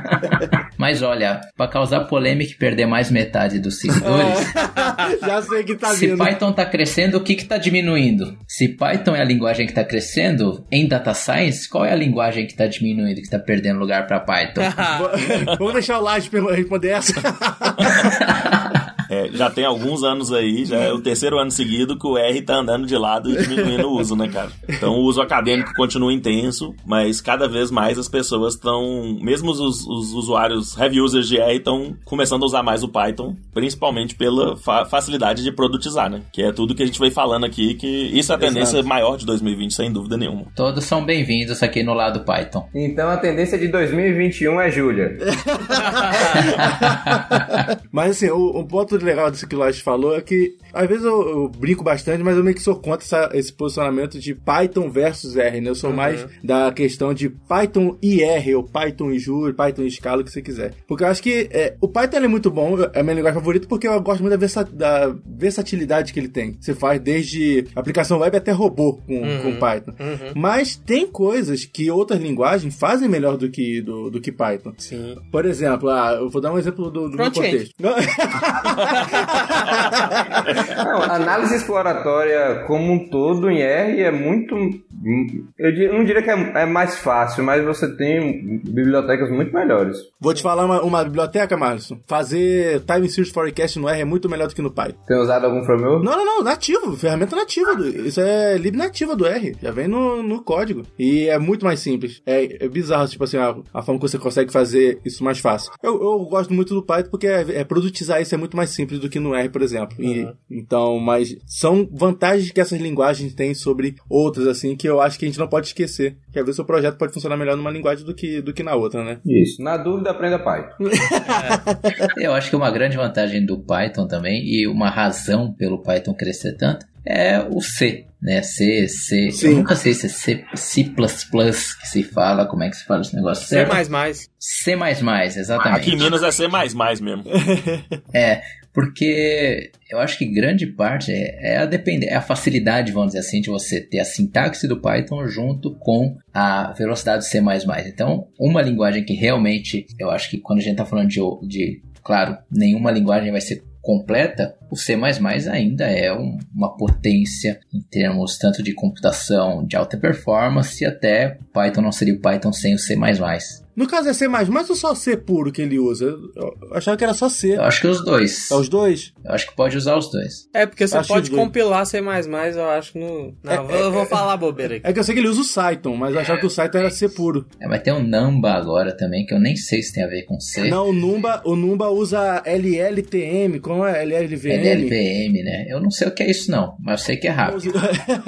Mas olha, para causar polêmica e perder mais metade dos seguidores, Já sei que tá se vindo. Python tá crescendo, o que que tá diminuindo? Se Python é a linguagem que tá crescendo, em data science, qual é a linguagem que tá diminuindo, que tá perdendo lugar para Python? Vamos deixar o Laje responder essa. É, já tem alguns anos aí, já é o terceiro ano seguido que o R tá andando de lado e diminuindo o uso, né, cara? Então o uso acadêmico continua intenso, mas cada vez mais as pessoas estão, mesmo os, os usuários heavy users de R estão começando a usar mais o Python, principalmente pela fa- facilidade de produtizar, né? Que é tudo que a gente vem falando aqui, que isso é a tendência Exato. maior de 2020, sem dúvida nenhuma. Todos são bem-vindos aqui no lado Python. Então a tendência de 2021 é Júlia. Mas assim, o, um ponto legal disso que o Laje falou é que às vezes eu, eu brinco bastante, mas eu meio que sou contra essa- esse posicionamento de Python versus R, né? Eu sou mais da questão de Python e R, ou Python e Julia, Python e Scala, o que você quiser. Porque eu acho que é, o Python é muito bom, é a minha linguagem favorita, porque eu gosto muito da, versa- da versatilidade que ele tem. Você faz desde aplicação web até robô com, com Python. Mas tem coisas que outras linguagens fazem melhor do que, do, do que Python. Sim. Por exemplo, ah, eu vou dar um exemplo do, do contexto. Não. Análise exploratória como um todo em R é muito. Eu não diria que é, é mais fácil, mas você tem bibliotecas muito melhores. Vou te falar uma, uma biblioteca, Marlon. Fazer Time Series Forecast no R é muito melhor do que no Python. Tem usado algum framework? Não, não, não, nativo, ferramenta nativa. Do, isso é lib nativa do R, já vem no, no código. E é muito mais simples. É, é bizarro, tipo assim, a, a forma que você consegue fazer isso mais fácil. Eu, eu gosto muito do Python porque é, é produtizar isso é muito mais simples do que no R, por exemplo. E, então, mas são vantagens que essas linguagens têm sobre outras, assim, que eu acho que a gente não pode esquecer. Que às vezes o projeto pode funcionar melhor numa linguagem do que, do que na outra, né? Isso. Na dúvida, aprenda Python. Eu acho que uma grande vantagem do Python também, e uma razão pelo Python crescer tanto, é o C, né? C, C. Sim. Eu nunca sei se é C, C++ que se fala, como é que se fala esse negócio C certo? mais mais. C++, exatamente. Aqui em Minas é C mesmo. É, porque eu acho que grande parte é, é a depender, é a facilidade, vamos dizer assim, de você ter a sintaxe do Python junto com a velocidade do C++. Então, uma linguagem que realmente, eu acho que quando a gente está falando de, de, claro, nenhuma linguagem vai ser completa, o C++ ainda é um- uma potência em termos tanto de computação, de alta performance, até Python não seria o Python sem o C++. No caso é C++, mas ou só C puro que ele usa? Eu achava que era só C. Eu acho que os dois. É os dois? Eu acho que pode usar os dois. É, porque você Acho pode compilar C++, eu acho, no... Não, É, eu vou- eu vou falar bobeira aqui. É que eu sei que ele usa o Cython, mas eu achava que o Cython era C puro. É, vai ter um Namba agora também, que eu nem sei se tem a ver com C. Não, o Numba, o Numba usa LLTM, como é? LLVM? LLVM, né? Eu não sei o que é isso não, mas eu sei que é rápido.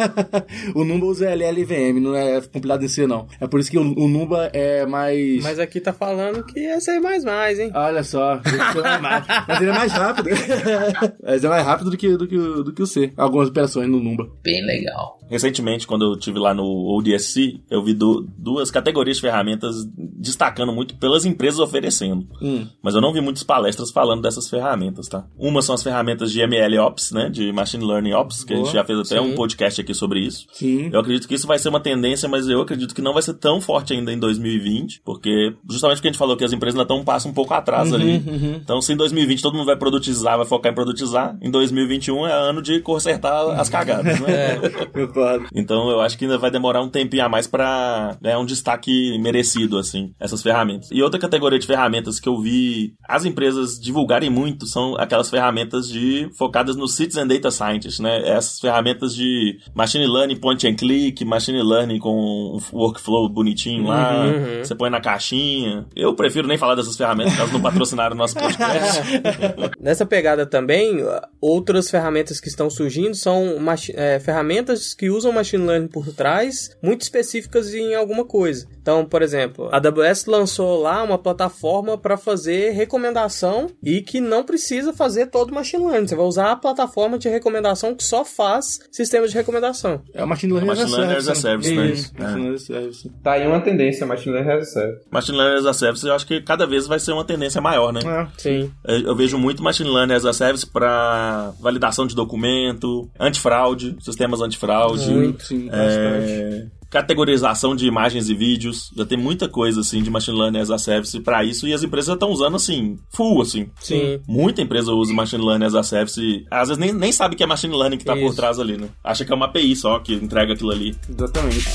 o Numba usa LLVM, não é compilado em C, não. É por isso que o, o Numba é mais... Mas aqui tá falando que é C++, hein? Olha só, mas ele é mais rápido. mas é mais rápido do que, do, que, o- do que o C. Algumas operações no Numba. Bem legal. Recentemente, quando eu tive lá no ODSC, eu vi du- duas categorias de ferramentas destacando muito pelas empresas oferecendo. Hum. Mas eu não vi muitas palestras falando dessas ferramentas, tá? Uma são as ferramentas de ML Ops, né? De Machine Learning Ops, que a Boa, gente já fez até sim. um podcast aqui sobre isso. Sim. Eu acredito que isso vai ser uma tendência, mas eu acredito que não vai ser tão forte ainda em 2020, porque porque justamente porque a gente falou que as empresas ainda estão um passo um pouco atrás ali. Então, se em 2020 todo mundo vai produtizar, vai focar em produtizar, em 2021 é ano de consertar as cagadas, né? Concordo. Então eu acho que ainda vai demorar um tempinho a mais pra ganhar um destaque merecido, assim, essas ferramentas. E outra categoria de ferramentas que eu vi as empresas divulgarem muito são aquelas ferramentas de focadas no Citizen Data Scientist, né? Essas ferramentas de machine learning point and click, machine learning com um workflow bonitinho lá, Uhum. você põe na caixinha. Eu prefiro nem falar dessas ferramentas, elas não patrocinaram o nosso podcast. Nessa pegada também, outras ferramentas que estão surgindo são é, ferramentas que usam machine learning por trás, muito específicas em alguma coisa. Então, por exemplo, a AWS lançou lá uma plataforma para fazer recomendação e que não precisa fazer todo o machine learning. Você vai usar a plataforma de recomendação que só faz sistemas de recomendação. É o Machine Learning É o as a Machine Learning Service. as a Service, né? Isso, É. Machine Learning as a Service. Tá aí uma tendência, Machine Learning as a Service. Machine Learning as a Service eu acho que cada vez vai ser uma tendência maior, né? É. Sim. Eu eu vejo muito Machine Learning as a Service para validação de documento, antifraude, sistemas antifraude, Muito. Sim, é, bastante. categorização de imagens e vídeos. Já tem muita coisa assim de Machine Learning as a Service para isso e as empresas estão usando assim, full assim. Sim. Muita empresa usa Machine Learning as a Service às vezes nem, nem sabe que é Machine Learning que tá por Isso. trás ali, né? Acha que é uma API só que entrega aquilo ali. Exatamente.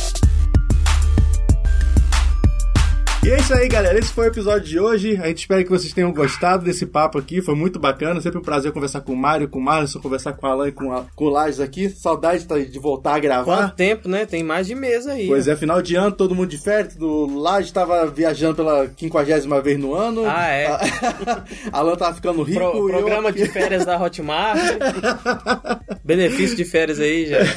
E é isso aí, galera. Esse foi o episódio de hoje. A gente espera que vocês tenham gostado desse papo aqui. Foi muito bacana. Sempre um prazer conversar com o Mário, com o Márcio, conversar com o Alan e com, a, com o Lages aqui. Saudade tá, de voltar a gravar. Quanto tempo, né? Tem mais de mês aí. Pois é, final de ano, todo mundo de férias. O Lages estava viajando pela quinquagésima vez no ano. Ah, é. Alan tava ficando rico. Pro- e eu programa aqui- de férias da Hotmart. Benefício de férias aí, gente.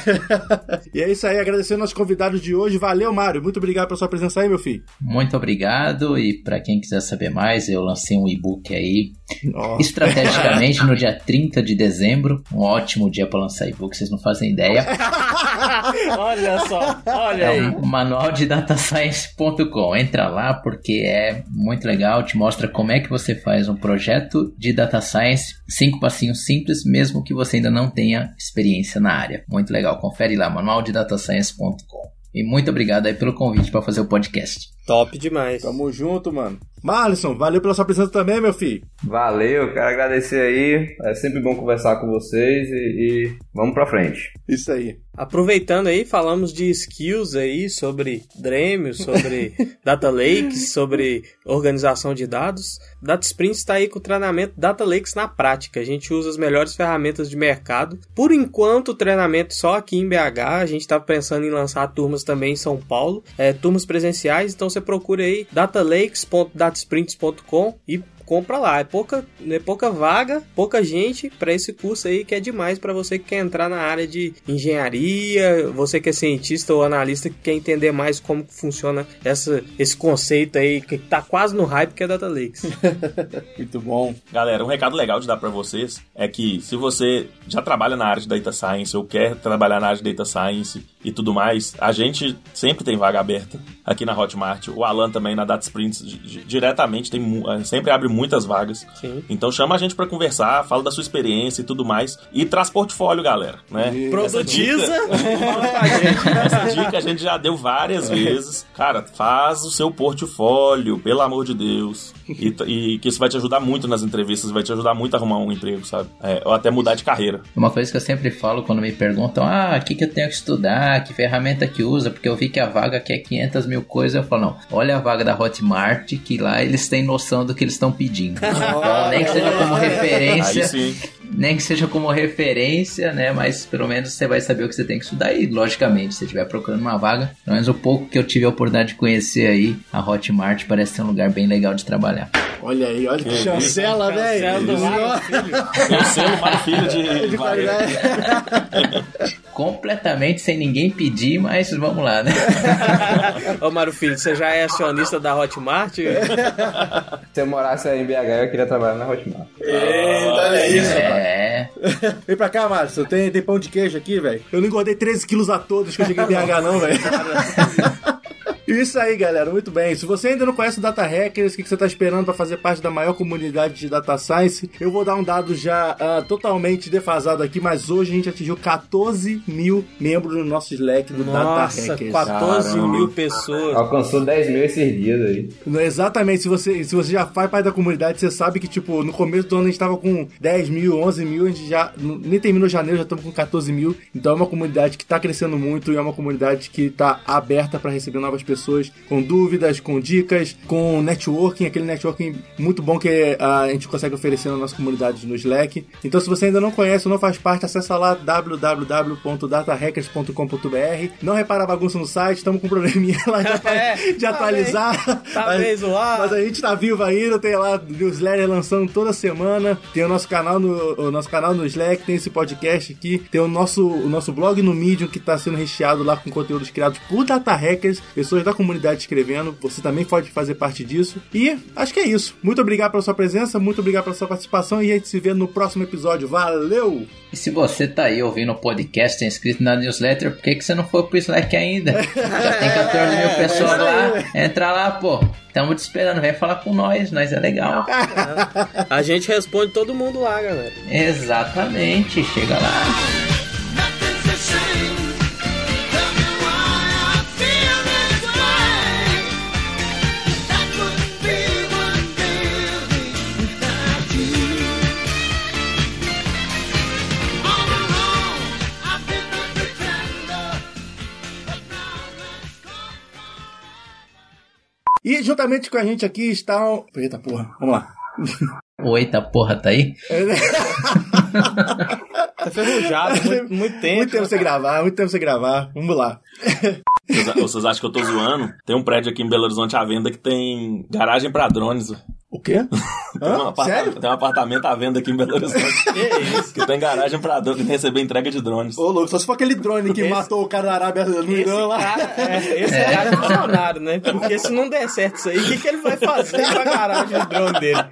E é isso aí, agradecendo aos convidados de hoje. Valeu, Mário. Muito obrigado pela sua presença aí, meu filho. Muito obrigado. E para quem quiser saber mais, eu lancei um e-book aí, estrategicamente no dia 30 de dezembro. Um ótimo dia para lançar e-book, vocês não fazem ideia. Olha só, olha É aí. o manual de datascience.com. Entra lá porque é muito legal, te mostra como é que você faz um projeto de data science, cinco passinhos simples, mesmo que você ainda não tenha experiência na área. Muito legal, confere lá, manual de datascience.com. E muito obrigado aí pelo convite para fazer o podcast. Top demais. Tamo junto, mano. Marlison, valeu pela sua presença também, meu filho. Valeu, quero agradecer aí. É sempre bom conversar com vocês e, e vamos pra frente. Isso aí. Aproveitando aí, falamos de skills aí sobre Dremio, sobre Data Lakes, sobre organização de dados. Data Sprint está aí com o treinamento Data Lakes na prática. A gente usa as melhores ferramentas de mercado. Por enquanto, o treinamento só aqui em BH. A gente estava pensando em lançar turmas também em São Paulo, é, turmas presenciais. Então você procura aí datalakes.datasprints.com e compra lá. É pouca, é pouca vaga, pouca gente para esse curso aí que é demais para você que quer entrar na área de engenharia, você que é cientista ou analista que quer entender mais como funciona essa, esse conceito aí que tá quase no hype que é Data Lakes. Muito bom. Galera, um recado legal de dar pra vocês é que se você já trabalha na área de data science ou quer trabalhar na área de data science e tudo mais, a gente sempre tem vaga aberta aqui na Hotmart. O Alan também na Data Sprints di- di- diretamente tem sempre abre muitas vagas. Sim. Então chama a gente pra conversar, fala da sua experiência e tudo mais e traz portfólio, galera, né? Produtiza. Fala pra gente. Essa dica a gente já deu várias vezes. Cara, faz o seu portfólio, pelo amor de Deus. E, e que isso vai te ajudar muito nas entrevistas, vai te ajudar muito a arrumar um emprego, sabe? É, ou até mudar de carreira. Uma coisa que eu sempre falo quando me perguntam, ah, o que, que eu tenho que estudar, que ferramenta que usa, porque eu vi que a vaga quer 500 mil coisas, eu falo, não, olha a vaga da Hotmart, que lá eles têm noção do que eles estão pedindo. Então, nem que seja como Aí referência, sim. Nem que seja como referência, né, mas pelo menos você vai saber o que você tem que estudar e, logicamente, se você estiver procurando uma vaga, pelo menos o pouco que eu tive a oportunidade de conhecer aí, a Hotmart parece ser um lugar bem legal de trabalhar. Olha aí, olha que Que chancela, Cancela do velho. Mário Filho. Tem o selo Mário Filho de, De vaga. Completamente sem ninguém pedir, mas vamos lá, né? Ô Mário Filho, você já é acionista da Hotmart? Se eu morasse aí em BH, eu queria trabalhar na Hotmart. Olha isso, É. Vem pra cá, Márcio. Tem, tem pão de queijo aqui, velho. Eu não engordei 13 quilos a todos que eu cheguei em BH, não, velho. Isso aí, galera, muito bem. Se você ainda não conhece o Data Hackers, o que você está esperando para fazer parte da maior comunidade de Data Science, eu vou dar um dado já uh, totalmente defasado aqui, mas hoje a gente atingiu 14 mil membros no nosso Slack do Nossa, Data Hackers. 14 Caramba. mil pessoas. Alcançou 10 mil esses dias aí. Exatamente, se você, se você já faz parte da comunidade, você sabe que, tipo, no começo do ano a gente tava com 10 mil, 11 mil, a gente já nem terminou janeiro, já estamos com 14 mil. Então é uma comunidade que tá crescendo muito e é uma comunidade que tá aberta para receber novas pessoas com dúvidas, com dicas, com networking, aquele networking muito bom que ah, a gente consegue oferecer na nossa comunidade no Slack. Então se você ainda não conhece ou não faz parte, acessa lá www.datahackers.com.br. Não repara a bagunça no site, estamos com um probleminha lá de, É, de tá atualizar. Tá bem zoado. mas a gente tá vivo ainda, tem lá newsletter lançando toda semana, tem o nosso canal no o nosso canal no Slack, tem esse podcast aqui, tem o nosso o nosso blog no Medium que tá sendo recheado lá com conteúdos criados por data hackers, pessoas da comunidade escrevendo. Você também pode fazer parte disso. E acho que é isso. Muito obrigado pela sua presença, muito obrigado pela sua participação e a gente se vê no próximo episódio. Valeu! E se você tá aí ouvindo o podcast e é inscrito na newsletter, por que, que você não foi pro Slack ainda? Já tem 14 mil pessoas lá. Entra lá, pô. Tamo te esperando, vem falar com nós, nós é legal. A gente responde todo mundo lá, galera. Exatamente, chega lá. E juntamente com a gente aqui está o... Eita porra, vamos lá. O Eita porra, tá aí? Tá ferrujado, muito, muito tempo. Muito tempo sem gravar, muito tempo sem gravar. Vamos lá. Vocês, vocês acham que eu tô zoando? Tem um prédio aqui em Belo Horizonte à venda que tem garagem pra drones. O quê? Tem, um Sério? tem um apartamento à venda aqui em Belo Horizonte Que isso? que tem garagem pra drones, que tem receber entrega de drones. Ô, louco, só se for aquele drone que Esse- matou o cara da Arábia no Esse Irã lá. cara, é, esse cara é funcionário, né? Porque se não der certo isso aí, o que, que ele vai fazer com a garagem do drone dele?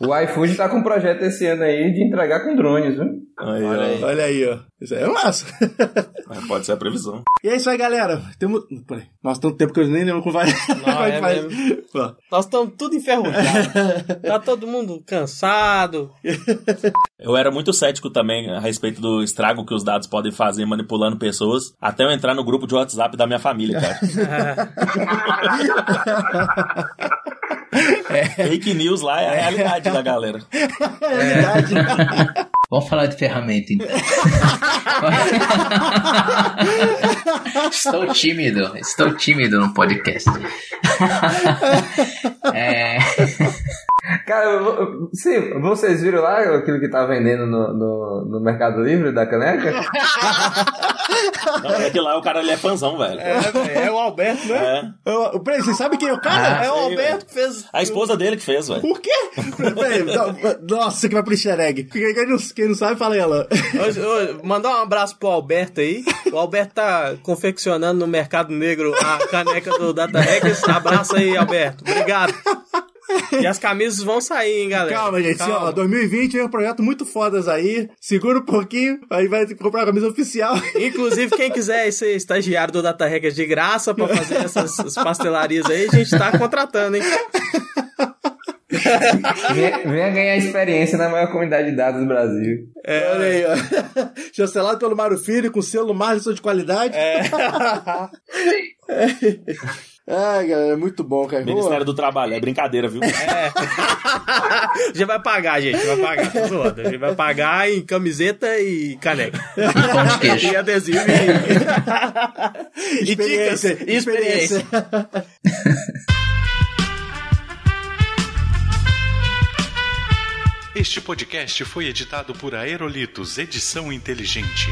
O iFood tá com um projeto esse ano aí de entregar com drones, viu? Aí, Olha ó. aí. Olha aí, ó. Isso aí é massa. Mas Pode ser a previsão. E é isso aí, galera. Temos. Peraí. Nossa, tanto tempo que eu nem lembro como vai. como é que faz. Nós estamos tudo enferrujados. Tá todo mundo cansado. Eu era muito cético também a respeito do estrago que os dados podem fazer manipulando pessoas, até eu entrar no grupo de WhatsApp da minha família, cara. Fake news lá é a realidade da galera. É verdade. Vamos falar de ferramenta então. estou tímido, estou tímido no podcast. é, Cara, sim, vocês viram lá aquilo que tá vendendo no, no, no Mercado Livre da caneca? Não, é que lá o cara ele é fãzão, velho. É, é o Alberto, né? É. Eu- Peraí, você sabe quem é o cara? É o sei, Alberto que fez. A esposa dele que fez, velho. Por quê? Peraí, nossa, você que vai pro easter egg. Quem, não, quem não sabe, fala ela. Hoje- hoje, Mandar um abraço pro Alberto aí. O Alberto tá confeccionando no Mercado Negro a caneca do Data Hackers. Abraço aí, Alberto. Obrigado. E as camisas vão sair, hein, galera. Calma, gente. Ó, 2020 é um projeto muito fodas aí. Segura um pouquinho, aí vai ter que comprar a camisa oficial. Inclusive, quem quiser ser estagiário do Data Hackers de graça pra fazer essas, essas pastelarias aí, a gente tá contratando, hein? Venha, ganhar experiência na maior comunidade de dados do Brasil. Olha aí, ó. Chancelado pelo Mário Filho, com selo Marlison de qualidade. É. Ai, galera, é muito bom, cara. Ministério do Trabalho, é brincadeira, viu? A gente vai pagar, gente. Vai pagar, tô zoando. A gente vai pagar em camiseta e caneca. pão de queijo. E adesivo e, e dicas. Experiência, E experiência. Este podcast foi editado por Aerolitos Edição Inteligente.